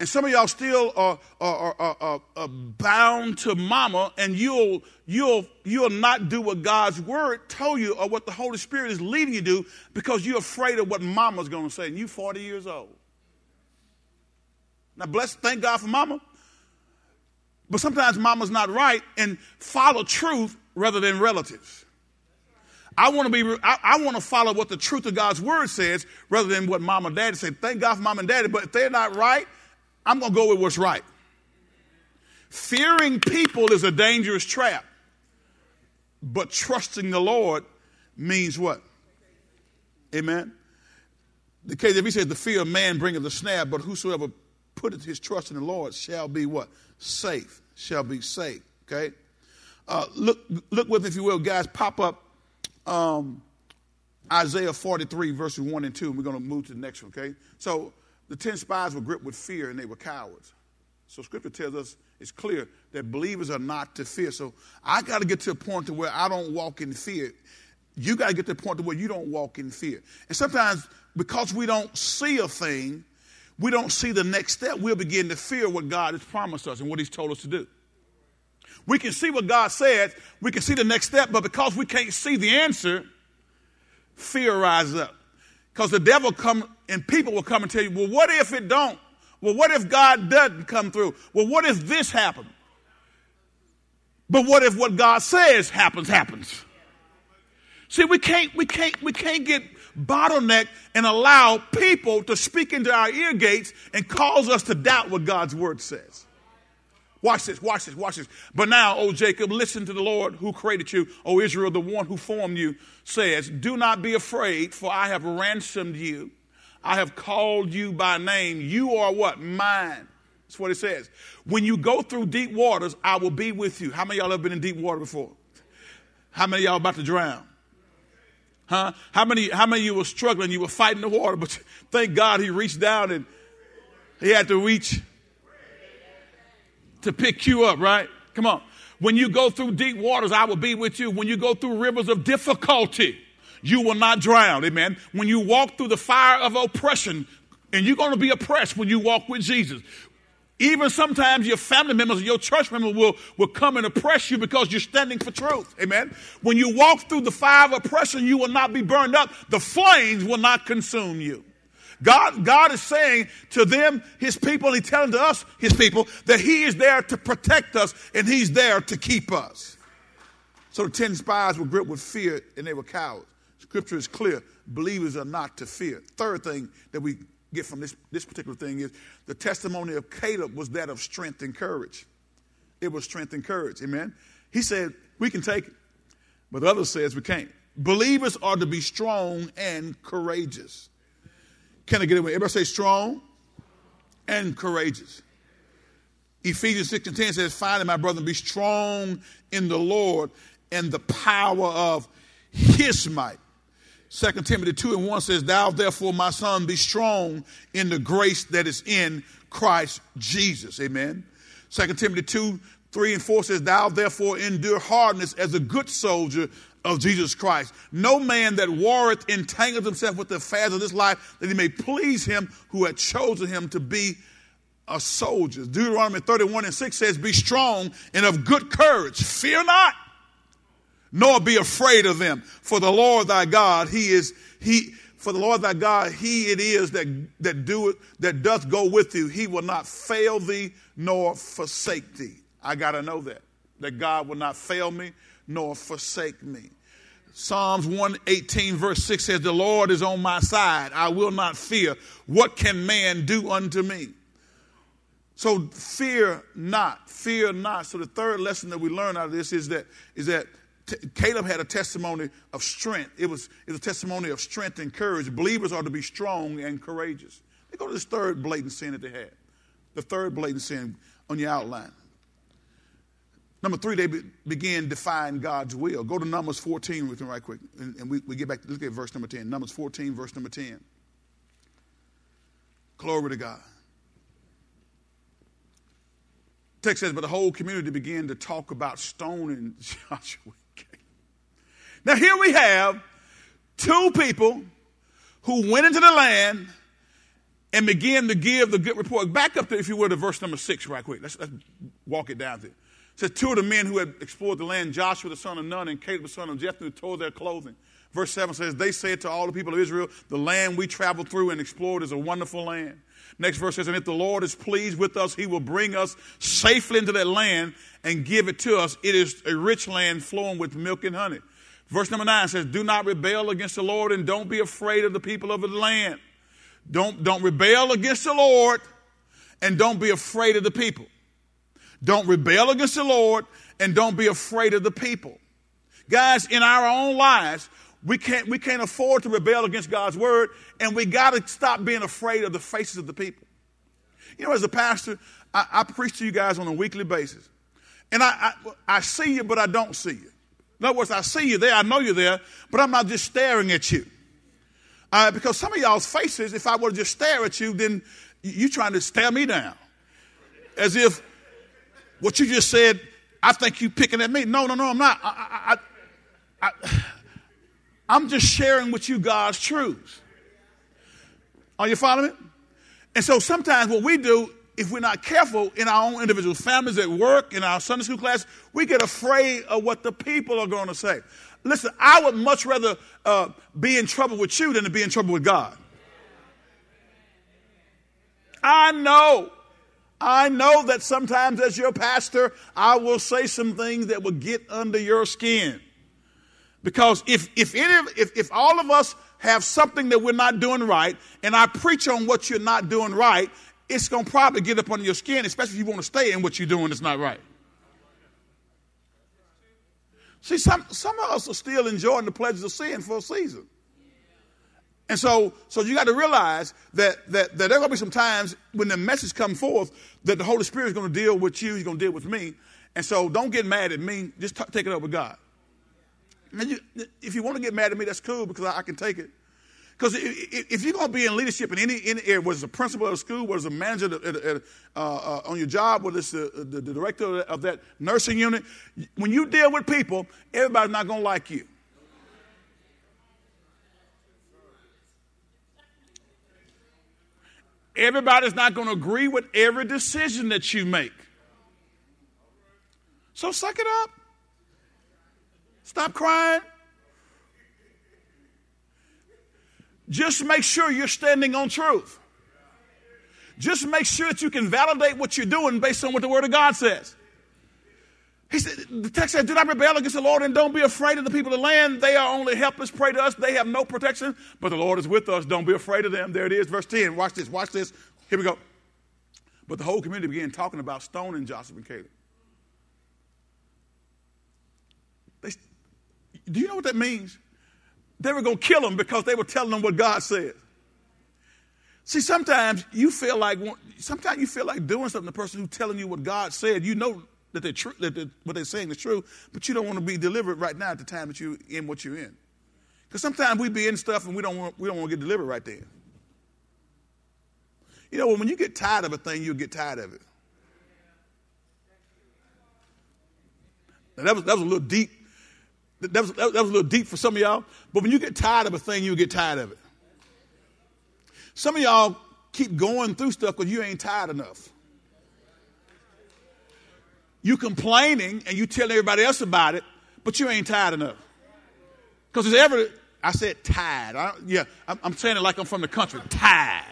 And some of y'all still are, are, are, are, bound to mama and you'll, you'll, you'll not do what god's word told you or what the holy spirit is leading you to because you're afraid of what mama's going to say. And you're 40 years old. Now bless thank god for mama. But sometimes mama's not right and follow truth rather than relatives. I want to be, I, I, want to follow what the truth of God's word says rather than what mom and daddy said. Thank God for mom and daddy, but if they're not right, I'm going to go with what's right. Fearing people is a dangerous trap, but trusting the Lord means what? Amen. The KJV says, the fear of man bringeth the snare, but whosoever putteth his trust in the Lord shall be what? safe, shall be safe. Okay? Uh, look, look with, if you will, guys, pop up um, Isaiah 43, verses 1 and 2, and we're going to move to the next one, okay? So the 10 spies were gripped with fear and they were cowards. So scripture tells us it's clear that believers are not to fear. So I got to get to a point to where I don't walk in fear. You got to get to a point to where you don't walk in fear. And sometimes because we don't see a thing, we don't see the next step, we'll begin to fear what God has promised us and what He's told us to do. We can see what God says, we can see the next step, but because we can't see the answer, fear rises up. Because the devil come and people will come and tell you, well, what if it don't? Well, what if God doesn't come through? Well, what if this happened? But what if what God says happens, happens? See, we can't, we can't, we can't get bottleneck and allow people to speak into our ear gates and cause us to doubt what God's word says. Watch this, watch this, watch this. But now, O Jacob, listen to the Lord who created you. O Israel, the one who formed you, says, Do not be afraid, for I have ransomed you. I have called you by name. You are what? Mine. That's what it says. When you go through deep waters, I will be with you. How many y'all have been in deep water before? How many y'all about to drown? Huh? How many, how many you were struggling? You were fighting the water, but thank God he reached down and he had to reach to pick you up, right? Come on. When you go through deep waters, I will be with you. When you go through rivers of difficulty, you will not drown. Amen. When you walk through the fire of oppression, and you're going to be oppressed when you walk with Jesus. Even sometimes your family members, your church members will, will come and oppress you because you're standing for truth. Amen. When you walk through the fire of oppression, you will not be burned up. The flames will not consume you. God, God is saying to them, his people, he's telling to us, his people, that he is there to protect us and he's there to keep us. So the ten spies were gripped with fear and they were cowards. Scripture is clear. Believers are not to fear. Third thing that we get from this, this particular thing is the testimony of Caleb was that of strength and courage. It was strength and courage. Amen. He said, we can take it. But the other says we can't. Believers are to be strong and courageous. Can I get it? Everybody say strong and courageous. Ephesians 6 and 10 says, Finally, my brother, be strong in the Lord and the power of his might. 2 Timothy 2 and 1 says, Thou therefore, my son, be strong in the grace that is in Christ Jesus. Amen. 2 Timothy 2, 3 and 4 says, Thou therefore endure hardness as a good soldier of Jesus Christ. No man that warreth entangles himself with the affairs of this life, that he may please him who had chosen him to be a soldier. Deuteronomy 31 and 6 says, Be strong and of good courage. Fear not, nor be afraid of them. For the Lord thy God, he is, he, for the Lord thy God, he it is that, that do it, that doth go with you. He will not fail thee nor forsake thee. I got to know that, that God will not fail me nor forsake me. Psalms 118, verse 6 says, The Lord is on my side. I will not fear. What can man do unto me? So fear not, fear not. So the third lesson that we learn out of this is that is that t- Caleb had a testimony of strength. It was, it was a testimony of strength and courage. Believers are to be strong and courageous. Let's go to this third blatant sin that they had. The third blatant sin on your outline. Number three, they be, defying God's will. Go to Numbers 14 with me right quick. And, and we, we get back, look at verse number 10. Numbers 14, verse number 10. Glory to God. Text says, but the whole community began to talk about stoning Joshua. Now here we have two people who went into the land and began to give the good report. Back up to, if you will, to verse number six right quick. Let's, let's walk it down there says, Two of the men who had explored the land, Joshua the son of Nun and Caleb the son of Jephunneh, tore their clothing. Verse 7 says, They said to all the people of Israel, The land we traveled through and explored is a wonderful land. Next verse says, And if the Lord is pleased with us, he will bring us safely into that land and give it to us. It is a rich land flowing with milk and honey. Verse number 9 says, Do not rebel against the Lord and don't be afraid of the people of the land. Don't, don't rebel against the Lord and don't be afraid of the people. Don't rebel against the Lord and don't be afraid of the people. Guys, in our own lives, we can't, we can't afford to rebel against God's word, and we got to stop being afraid of the faces of the people. You know, as a pastor, I, I preach to you guys on a weekly basis. And I, I, I see you, but I don't see you. In other words, I see you there, I know you're there, but I'm not just staring at you. Uh, because some of y'all's faces, if I were to just stare at you, then you're trying to stare me down. As if what you just said, I think you picking at me. No, no, no, I'm not. I, I, I, I'm just sharing with you God's truths. Are you following? And so sometimes what we do, if we're not careful in our own individual families, at work, in our Sunday school class, we get afraid of what the people are going to say. Listen, I would much rather uh, be in trouble with you than to be in trouble with God. I know I know that sometimes as your pastor, I will say some things that will get under your skin. Because if, if, any, if, if all of us have something that we're not doing right, and I preach on what you're not doing right, it's going to probably get up under your skin, especially if you want to stay in what you're doing that's not right. See, some, some of us are still enjoying the pleasures of sin for a season. And so, so you got to realize that, that, that there going to be some times when the message comes forth that the Holy Spirit is going to deal with you, he's going to deal with me. And so don't get mad at me. Just t- take it up with God. And you, if you want to get mad at me, that's cool because I, I can take it. Because if you're going to be in leadership in any, any area, whether it's a principal at a school, whether it's a manager at, at, at, uh, uh, on your job, whether it's the, the, the director of that nursing unit, when you deal with people, everybody's not going to like you. Everybody's not going to agree with every decision that you make. So suck it up. Stop crying. Just make sure you're standing on truth. Just make sure that you can validate what you're doing based on what the Word of God says. He said, the text said, Do not rebel against the Lord and don't be afraid of the people of the land. They are only helpless. prey to us. They have no protection, but the Lord is with us. Don't be afraid of them. There it is, verse 10. Watch this. Watch this. Here we go. But the whole community began talking about stoning Joshua and Caleb. They, do you know what that means? They were going to kill them because they were telling them what God said. See, sometimes you feel like sometimes you feel like doing something. The person who's telling you what God said, you know that they're true, that they're, what they're saying is true, but you don't want to be delivered right now at the time that you're in what you're in. Because sometimes we be in stuff and we don't want, we don't want to get delivered right then. You know, when you get tired of a thing, you'll get tired of it. Now, that was, that was a little deep. That was, that was a little deep for some of y'all. But when you get tired of a thing, you'll get tired of it. Some of y'all keep going through stuff because you ain't tired enough. You complaining and you telling everybody else about it, but you ain't tired enough. Because there's ever, I said tired. I, yeah, I'm, I'm saying it like I'm from the country. Tired.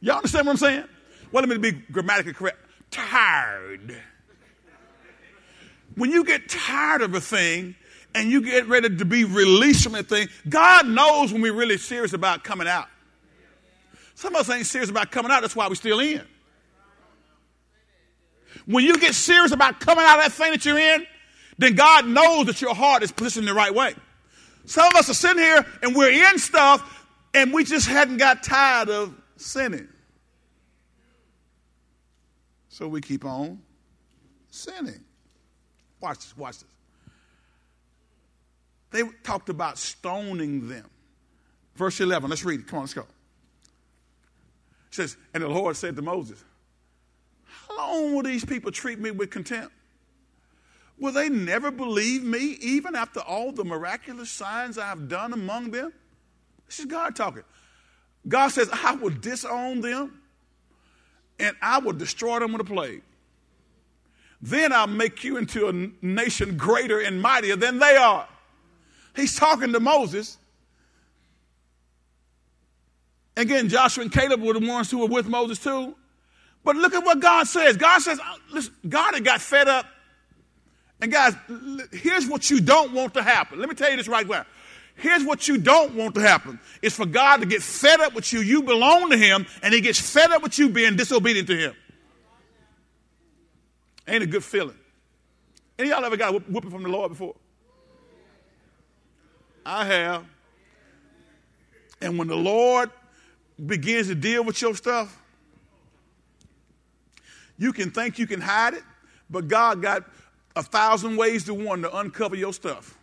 Y'all understand what I'm saying? Well, let me be grammatically correct. Tired. When you get tired of a thing and you get ready to be released from that thing, God knows when we're really serious about coming out. Some of us ain't serious about coming out, that's why we're still in. When you get serious about coming out of that thing that you're in, then God knows that your heart is positioned the right way. Some of us are sitting here and we're in stuff and we just hadn't got tired of sinning. So we keep on sinning. Watch this, watch this. They talked about stoning them. Verse 11, let's read it. Come on, let's go. It says, And the Lord said to Moses, How long will these people treat me with contempt? Will they never believe me, even after all the miraculous signs I have done among them? This is God talking. God says, I will disown them and I will destroy them with a plague. Then I'll make you into a nation greater and mightier than they are. He's talking to Moses. Again, Joshua and Caleb were the ones who were with Moses too. But look at what God says. God says, uh, listen, God had got fed up. And guys, here's what you don't want to happen. Let me tell you this right now. Here's what you don't want to happen is for God to get fed up with you. You belong to Him, and He gets fed up with you being disobedient to Him. Ain't a good feeling. Any y'all ever got a whooping from the Lord before? I have. And when the Lord begins to deal with your stuff, you can think you can hide it, but God got a thousand ways to one to uncover your stuff.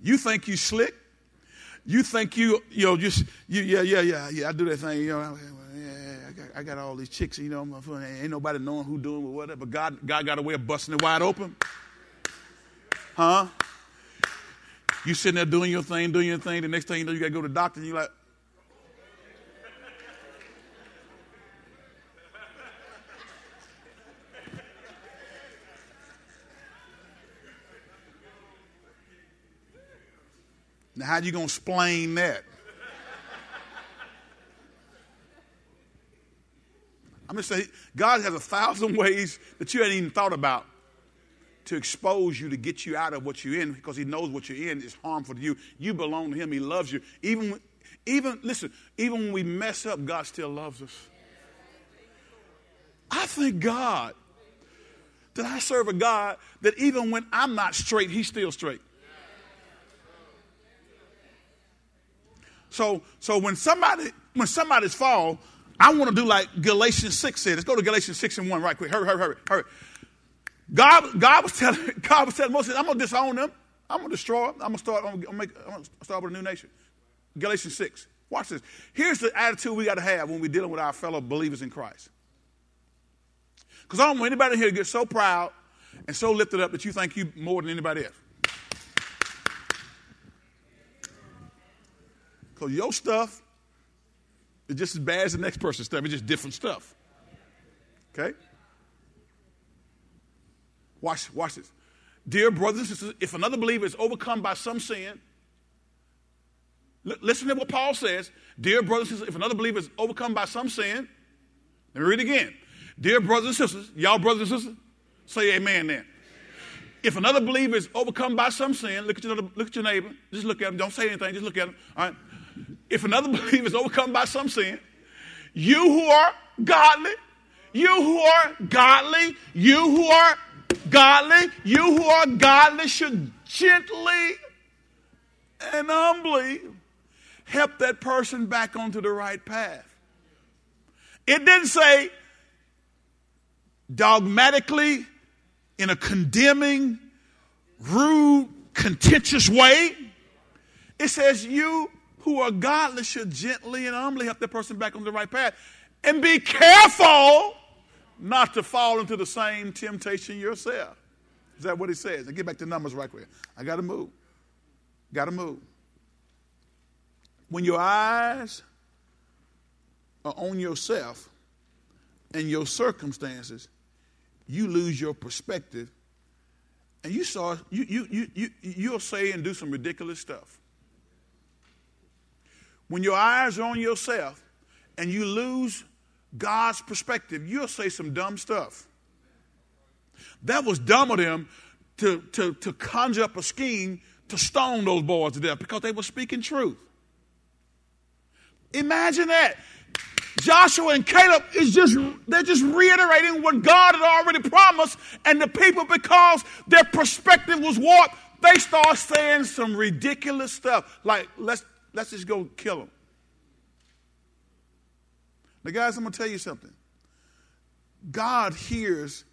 You think you slick. You think you, you know, just, you, yeah, yeah, yeah, yeah, I do that thing, you know, yeah, I got, I got all these chicks, you know, ain't nobody knowing who doing what, whatever, but God, God got a way of busting it wide open. Huh? You sitting there doing your thing, doing your thing, the next thing you know, you got to go to the doctor, and you're like, Now, how you going to explain that? I'm going to say, God has a thousand ways that you hadn't even thought about to expose you, to get you out of what you're in, because He knows what you're in is harmful to you. You belong to Him. He loves you. Even even, listen, even when we mess up, God still loves us. I thank God that I serve a God that even when I'm not straight, He's still straight. So, so when somebody when somebody's fall, I want to do like Galatians 6 said. Let's go to Galatians 6 and 1 right quick. Hurry, hurry, hurry, hurry. God, God was telling God was telling Moses, I'm gonna disown them. I'm gonna destroy them. I'm gonna start. I'm gonna, make, I'm gonna start with a new nation. Galatians 6. Watch this. Here's the attitude we got to have when we're dealing with our fellow believers in Christ. Because I don't want anybody here to get so proud and so lifted up that you think you more than anybody else. Because your stuff is just as bad as the next person's stuff. It's just different stuff. Okay? Watch, watch this. Dear brothers and sisters, if another believer is overcome by some sin, l- listen to what Paul says. Dear brothers and sisters, if another believer is overcome by some sin, let me read it again. Dear brothers and sisters, y'all brothers and sisters, say amen then. If another believer is overcome by some sin, look at your, look at your neighbor. Just look at him. Don't say anything. Just look at him. All right. If another believer is overcome by some sin, you who are godly, you who are godly, you who are godly, you who are godly should gently and humbly help that person back onto the right path. It didn't say dogmatically, in a condemning, rude, contentious way. It says, You who are godly should gently and humbly help that person back on the right path. And be careful not to fall into the same temptation yourself. Is that what he says? And get back to numbers right quick. I got to move. Got to move. When your eyes are on yourself and your circumstances, you lose your perspective and you saw you you you, you you'll say and do some ridiculous stuff when your eyes are on yourself and you lose god's perspective you'll say some dumb stuff. That was dumb of them to, to, to conjure up a scheme to stone those boys to death because they were speaking truth. Imagine that. Joshua and Caleb is just they're just reiterating what God had already promised, and the people, because their perspective was warped, they start saying some ridiculous stuff. Like let's let's just go kill them. Now, guys, I'm gonna tell you something. God hears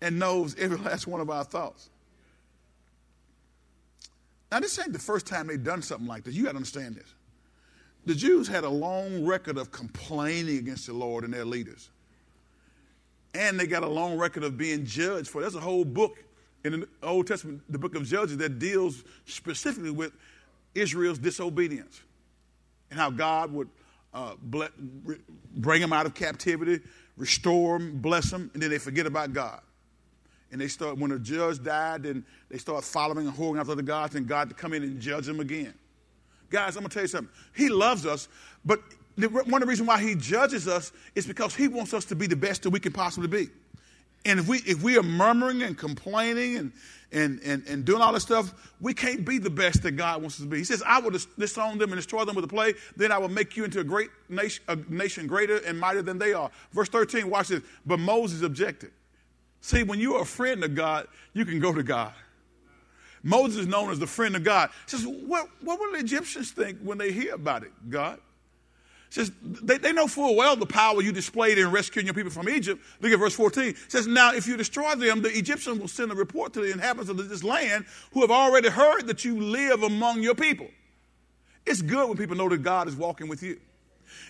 and knows every last one of our thoughts. Now, this ain't the first time they've done something like this. You got to understand this. The Jews had a long record of complaining against the Lord and their leaders. And they got a long record of being judged for. There's a whole book in the Old Testament, the book of Judges, that deals specifically with Israel's disobedience and how God would uh, bring them out of captivity, restore them, bless them, and then they forget about God. And they start, when a judge died, then they start following and whoring after the gods, and God to come in and judge them again. Guys, I'm going to tell you something. He loves us, but one of the reasons why he judges us is because he wants us to be the best that we can possibly be. And if we if we are murmuring and complaining and and, and, and doing all this stuff, we can't be the best that God wants us to be. He says, I will disown them and destroy them with a plague, then I will make you into a great nation, a nation greater and mightier than they are. Verse 13, watch this. But Moses objected. See, when you're a friend of God, you can go to God. Moses is known as the friend of God. He says, what, what will the Egyptians think when they hear about it, God? Says, they, they know full well the power you displayed in rescuing your people from Egypt. Look at verse 14. It says, Now, if you destroy them, the Egyptians will send a report to the inhabitants of this land who have already heard that you live among your people. It's good when people know that God is walking with you.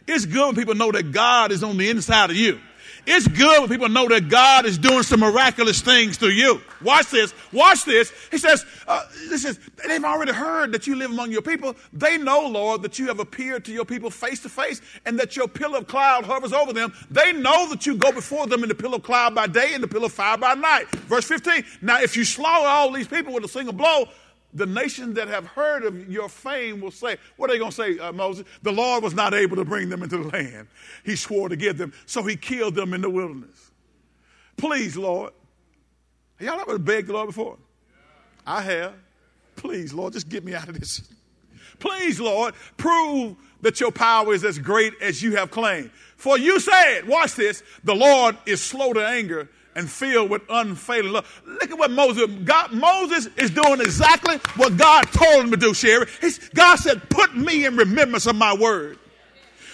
It's good when people know that God is on the inside of you. It's good when people know that God is doing some miraculous things through you. Watch this. Watch this. He says, uh, this is, they've already heard that you live among your people. They know, Lord, that you have appeared to your people face to face and that your pillar of cloud hovers over them. They know that you go before them in the pillar of cloud by day and the pillar of fire by night. Verse 15. Now, if you slaughter all these people with a single blow, the nations that have heard of your fame will say, What are they going to say, uh, Moses? The Lord was not able to bring them into the land. He swore to give them, so he killed them in the wilderness. Please, Lord. Y'all ever begged the Lord before? I have. Please, Lord, just get me out of this. Please, Lord, prove that your power is as great as you have claimed. For you said, watch this, the Lord is slow to anger and filled with unfailing love. Look at what Moses, God, Moses is doing exactly what God told him to do, Sherry. He's, God said, put me in remembrance of my word.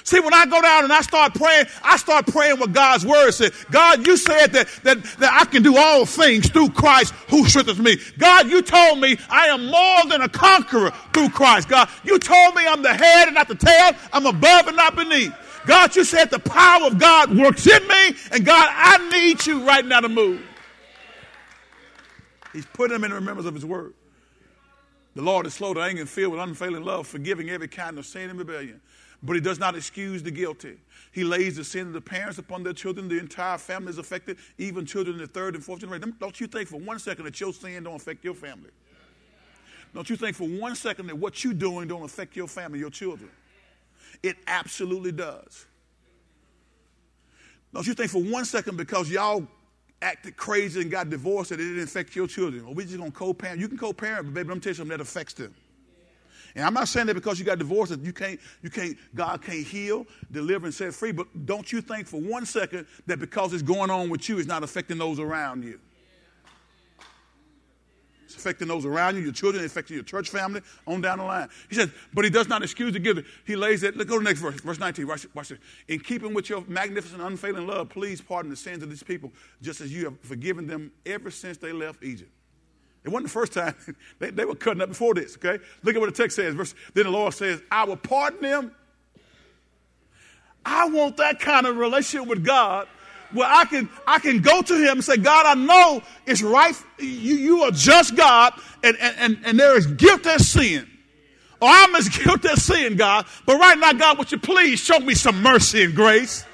See, when I go down and I start praying, I start praying what God's word said. God, you said that, that, that I can do all things through Christ who strengthens me. God, you told me I am more than a conqueror through Christ. God, you told me I'm the head and not the tail. I'm above and not beneath. God, you said the power of God works in me, and God, I need you right now to move. He's putting them in remembrance of his word. The Lord is slow to anger and filled with unfailing love, forgiving every kind of sin and rebellion. But he does not excuse the guilty. He lays the sin of the parents upon their children. The entire family is affected, even children in the third and fourth generation. Don't you think for one second that your sin don't affect your family? Don't you think for one second that what you're doing don't affect your family, your children? It absolutely does. Don't you think for one second because y'all acted crazy and got divorced that it didn't affect your children? Well, we just gonna co-parent. You can co-parent, but baby, let me tell you something that affects them. And I'm not saying that because you got divorced that you can't, you can't, God can't heal, deliver, and set free. But don't you think for one second that because it's going on with you, it's not affecting those around you? It's affecting those around you, your children, affecting your church family, on down the line. He says, but he does not excuse the guilty. He lays it. Look, go to the next verse, verse 19. Watch, watch this. In keeping with your magnificent, unfailing love, please pardon the sins of these people, just as you have forgiven them ever since they left Egypt. It wasn't the first time. they, they were cutting up before this, okay? Look at what the text says. Verse, then the Lord says, I will pardon them. I want that kind of relationship with God where I can, I can go to him and say, God, I know it's right. You, you are just God, and, and, and, and there is guilt as sin. Or I'm as guilty as sin, God. But right now, God, would you please show me some mercy and grace?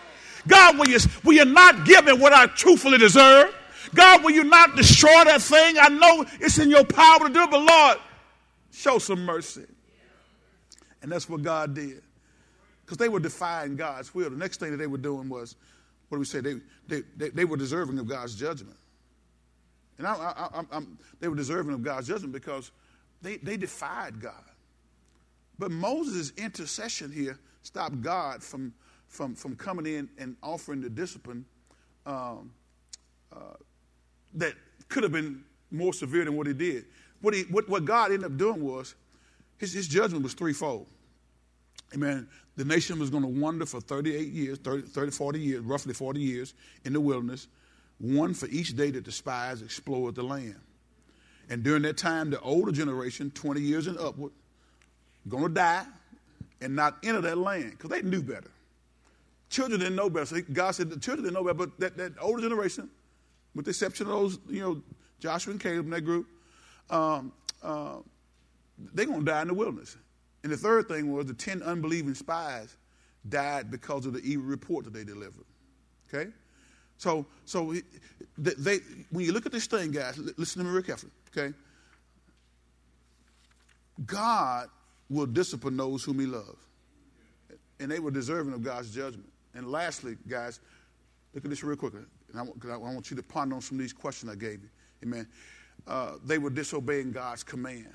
God, will you, will you not give me what I truthfully deserve? God, will you not destroy that thing? I know it's in your power to do it, but Lord, show some mercy. And that's what God did. Because they were defying God's will. The next thing that they were doing was, what do we say? They, they, they, they were deserving of God's judgment. And I, I, I, they were deserving of God's judgment because they, they defied God. But Moses' intercession here stopped God from, from, from coming in and offering the discipline um, uh, that could have been more severe than what he did. What, he, what, what God ended up doing was his, his judgment was threefold. Amen. The nation was going to wander for 38 years, 30, 30, 40 years, roughly 40 years in the wilderness, one for each day that the spies explored the land. And during that time, the older generation, 20 years and upward, going to die and not enter that land because they knew better. Children didn't know better. So God said the children didn't know better, but that, that older generation, with the exception of those, you know, Joshua and Caleb and that group, um, uh, they're going to die in the wilderness. And the third thing was the 10 unbelieving spies died because of the evil report that they delivered. Okay? So, so they, when you look at this thing, guys, listen to me real carefully. Okay? God will discipline those whom he loves. And they were deserving of God's judgment. And lastly, guys, look at this real quickly. And I, I want you to ponder on some of these questions I gave you. Amen. Uh, they were disobeying God's command.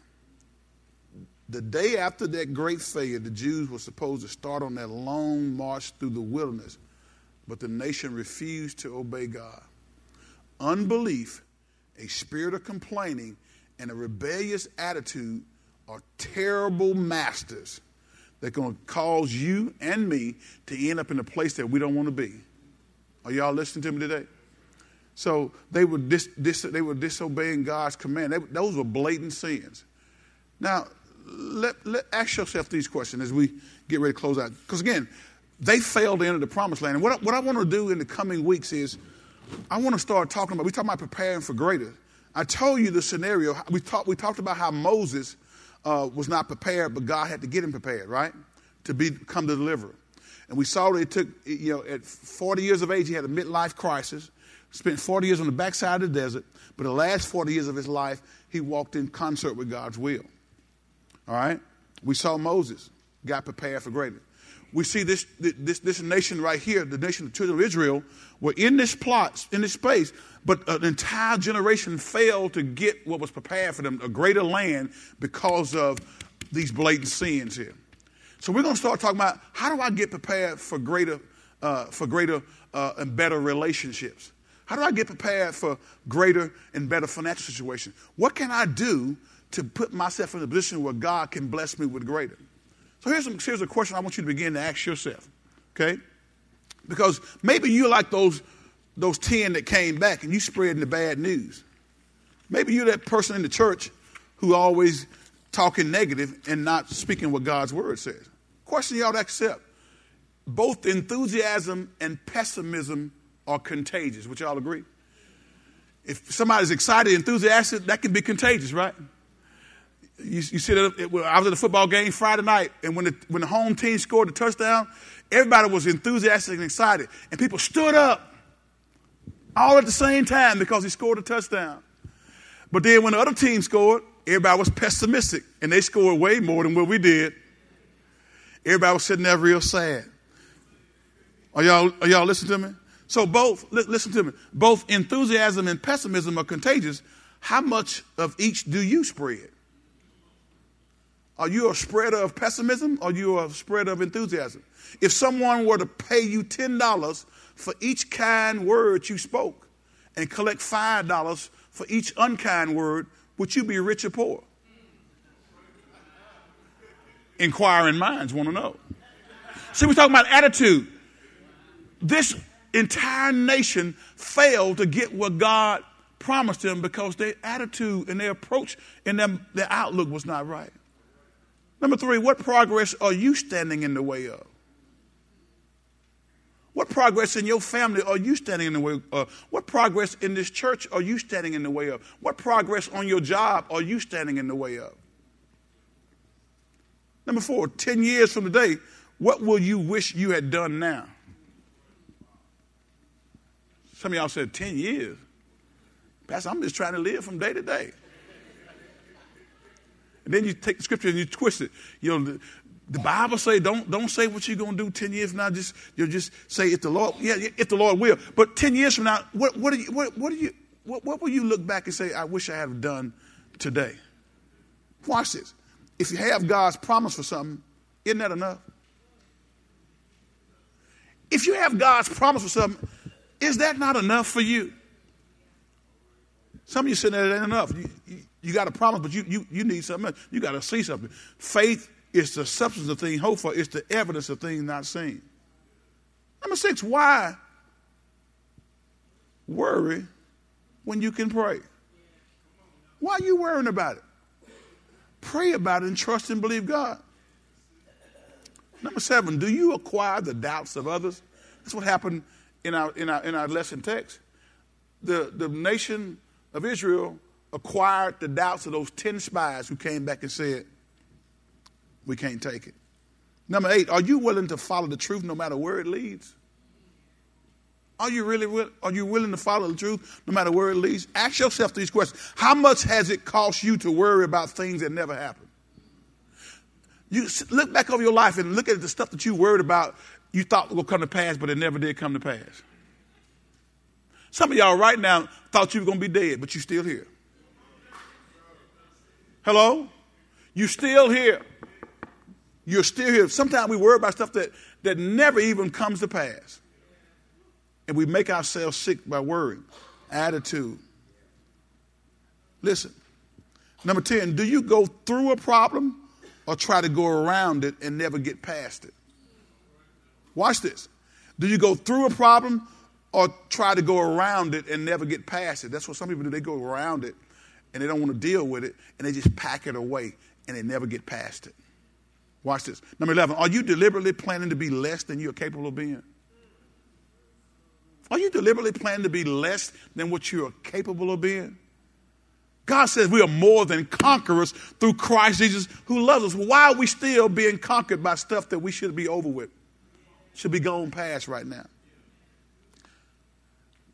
The day after that great failure, the Jews were supposed to start on that long march through the wilderness, but the nation refused to obey God. Unbelief, a spirit of complaining, and a rebellious attitude are terrible masters that are going to cause you and me to end up in a place that we don't want to be. Are y'all listening to me today? So they were, dis, dis, they were disobeying God's command. They, those were blatant sins. Now, let, let, ask yourself these questions as we get ready to close out. Because again, they failed to enter the promised land. And what, what I want to do in the coming weeks is I want to start talking about, we talking about preparing for greater. I told you the scenario. We talked, we talked about how Moses uh, was not prepared, but God had to get him prepared, right? To become the deliverer. And we saw that it took, you know, at 40 years of age, he had a midlife crisis, spent 40 years on the backside of the desert, but the last 40 years of his life, he walked in concert with God's will. All right? We saw Moses got prepared for greater. We see this, this, this nation right here, the nation of the children of Israel, were in this plot, in this space, but an entire generation failed to get what was prepared for them, a greater land, because of these blatant sins here. So we're going to start talking about how do I get prepared for greater, uh, for greater uh, and better relationships? How do I get prepared for greater and better financial situation? What can I do to put myself in a position where God can bless me with greater? So here's, some, here's a question I want you to begin to ask yourself, okay? Because maybe you're like those, those 10 that came back and you spreading the bad news. Maybe you're that person in the church who always talking negative and not speaking what God's word says. Question you ought to accept. Both enthusiasm and pessimism are contagious. Would y'all agree? If somebody's excited, enthusiastic, that can be contagious, right? You, you see that I was at a football game Friday night, and when the, when the home team scored the touchdown, everybody was enthusiastic and excited, and people stood up all at the same time because he scored a touchdown. But then when the other team scored, everybody was pessimistic, and they scored way more than what we did. Everybody was sitting there real sad. Are y'all, are y'all listening to me? So both, listen to me, both enthusiasm and pessimism are contagious. How much of each do you spread? Are you a spreader of pessimism or are you a spreader of enthusiasm? If someone were to pay you $10 for each kind word you spoke and collect $5 for each unkind word, would you be rich or poor? Inquiring minds want to know. See, we're talking about attitude. This entire nation failed to get what God promised them because their attitude and their approach and their, their outlook was not right. Number three, what progress are you standing in the way of? What progress in your family are you standing in the way of? What progress in this church are you standing in the way of? What progress on your job are you standing in the way of? Number four, 10 years from today, what will you wish you had done now? Some of y'all said 10 years. Pastor, I'm just trying to live from day to day. And then you take the scripture and you twist it. You know, the, the Bible say don't don't say what you're gonna do ten years from now. Just you'll just say if the Lord yeah if the Lord will. But ten years from now, what what do you what, what you what, what will you look back and say I wish I had done today? Watch this. If you have God's promise for something, isn't that enough? If you have God's promise for something, is that not enough for you? Some of you saying that ain't enough. You, you, you, got a promise, but you, you, you need something else. You got to see something. Faith is the substance of things hoped for, it's the evidence of things not seen. Number six, why worry when you can pray? Why are you worrying about it? Pray about it and trust and believe God. Number seven, do you acquire the doubts of others? That's what happened in our, in our, in our lesson text. The, the nation of Israel acquired the doubts of those 10 spies who came back and said, We can't take it. Number eight, are you willing to follow the truth no matter where it leads? Are you really are you willing to follow the truth no matter where it leads? Ask yourself these questions. How much has it cost you to worry about things that never happen? You look back over your life and look at the stuff that you worried about you thought would come to pass, but it never did come to pass. Some of y'all right now thought you were going to be dead, but you're still here. Hello? You're still here. You're still here. Sometimes we worry about stuff that, that never even comes to pass. And we make ourselves sick by worrying. Attitude. Listen. Number 10, do you go through a problem or try to go around it and never get past it? Watch this. Do you go through a problem or try to go around it and never get past it? That's what some people do. They go around it and they don't want to deal with it and they just pack it away and they never get past it. Watch this. Number 11. Are you deliberately planning to be less than you're capable of being? Are you deliberately planning to be less than what you are capable of being? God says we are more than conquerors through Christ Jesus who loves us. Why are we still being conquered by stuff that we should be over with? should be gone past right now.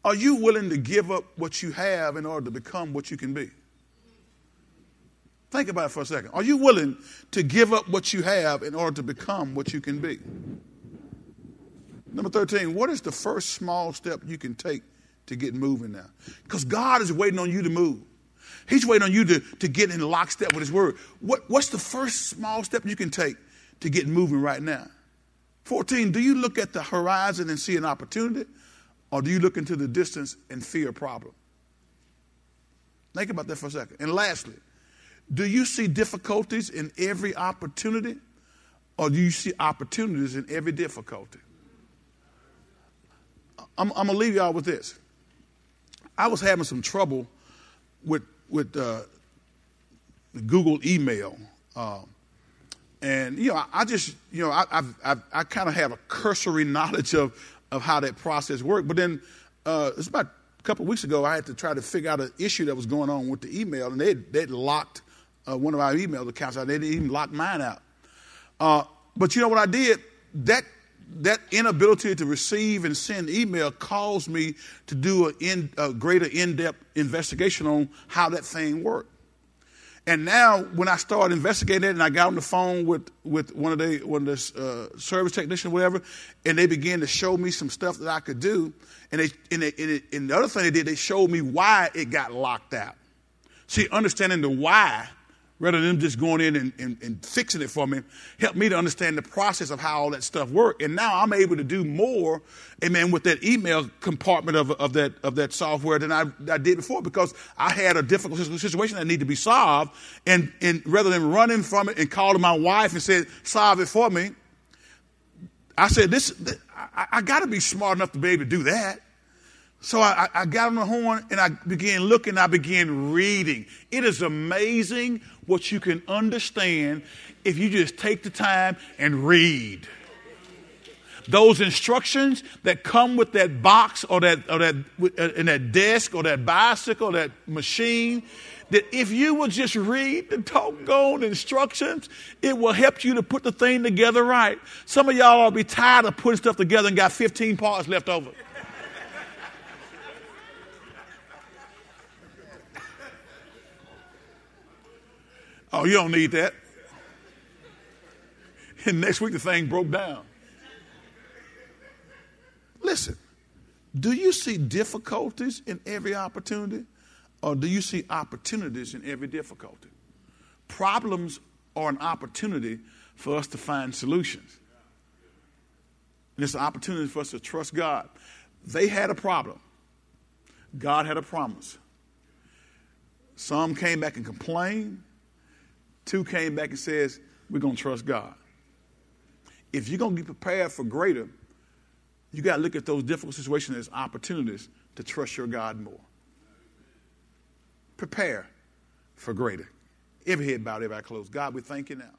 Are you willing to give up what you have in order to become what you can be? Think about it for a second. Are you willing to give up what you have in order to become what you can be? Number 13, what is the first small step you can take to get moving now? Because God is waiting on you to move. He's waiting on you to, to get in lockstep with His Word. What, what's the first small step you can take to get moving right now? 14, do you look at the horizon and see an opportunity, or do you look into the distance and fear a problem? Think about that for a second. And lastly, do you see difficulties in every opportunity, or do you see opportunities in every difficulty? I'm, I'm going to leave y'all with this. I was having some trouble with, with uh, Google email. Uh, and, you know, I, I, just, you know, I, I've, I've, i kind of have a cursory knowledge of, of how that process worked. But then uh, it's about a couple weeks ago, I had to try to figure out an issue that was going on with the email, and they they locked uh, one of our email accounts out. They didn't even lock mine out. Uh, but you know what I did? That that inability to receive and send email caused me to do a, in, a greater in-depth investigation on how that thing worked. And now, when I started investigating it, and I got on the phone with, with one of the one of the uh, service technicians, whatever, and they began to show me some stuff that I could do. And they and, they, and, and the other thing they did, they showed me why it got locked out. See, understanding the why rather than just going in and, and, and, fixing it for me, helped me to understand the process of how all that stuff worked. And now I'm able to do more, amen, with that email compartment of, of, that, of that software than I, I did before because I had a difficult situation that needed to be solved. And, and rather than running from it and calling my wife and saying, solve it for me, I said, this, this I, I got to be smart enough to be able to do that. So I, I, got on the horn and I began looking, I began reading. It is amazing what you can understand if you just take the time and read. Those instructions that come with that box or that, or that uh, in that desk or that bicycle, or that machine, that if you will just read the doggone instructions, it will help you to put the thing together right. Some of y'all will be tired of putting stuff together and got 15 parts left over. Oh, you don't need that. And next week the thing broke down. Listen, do you see difficulties in every opportunity or do you see opportunities in every difficulty? Problems are an opportunity for us to find solutions. And it's an opportunity for us to trust God. They had a problem, God had a promise. Some came back and complained. Two came back and says, we're going to trust God. If you're going to be prepared for greater, you got to look at those difficult situations as opportunities to trust your God more. Prepare for greater. Every head bowed, every eye closed. God, we thank you now.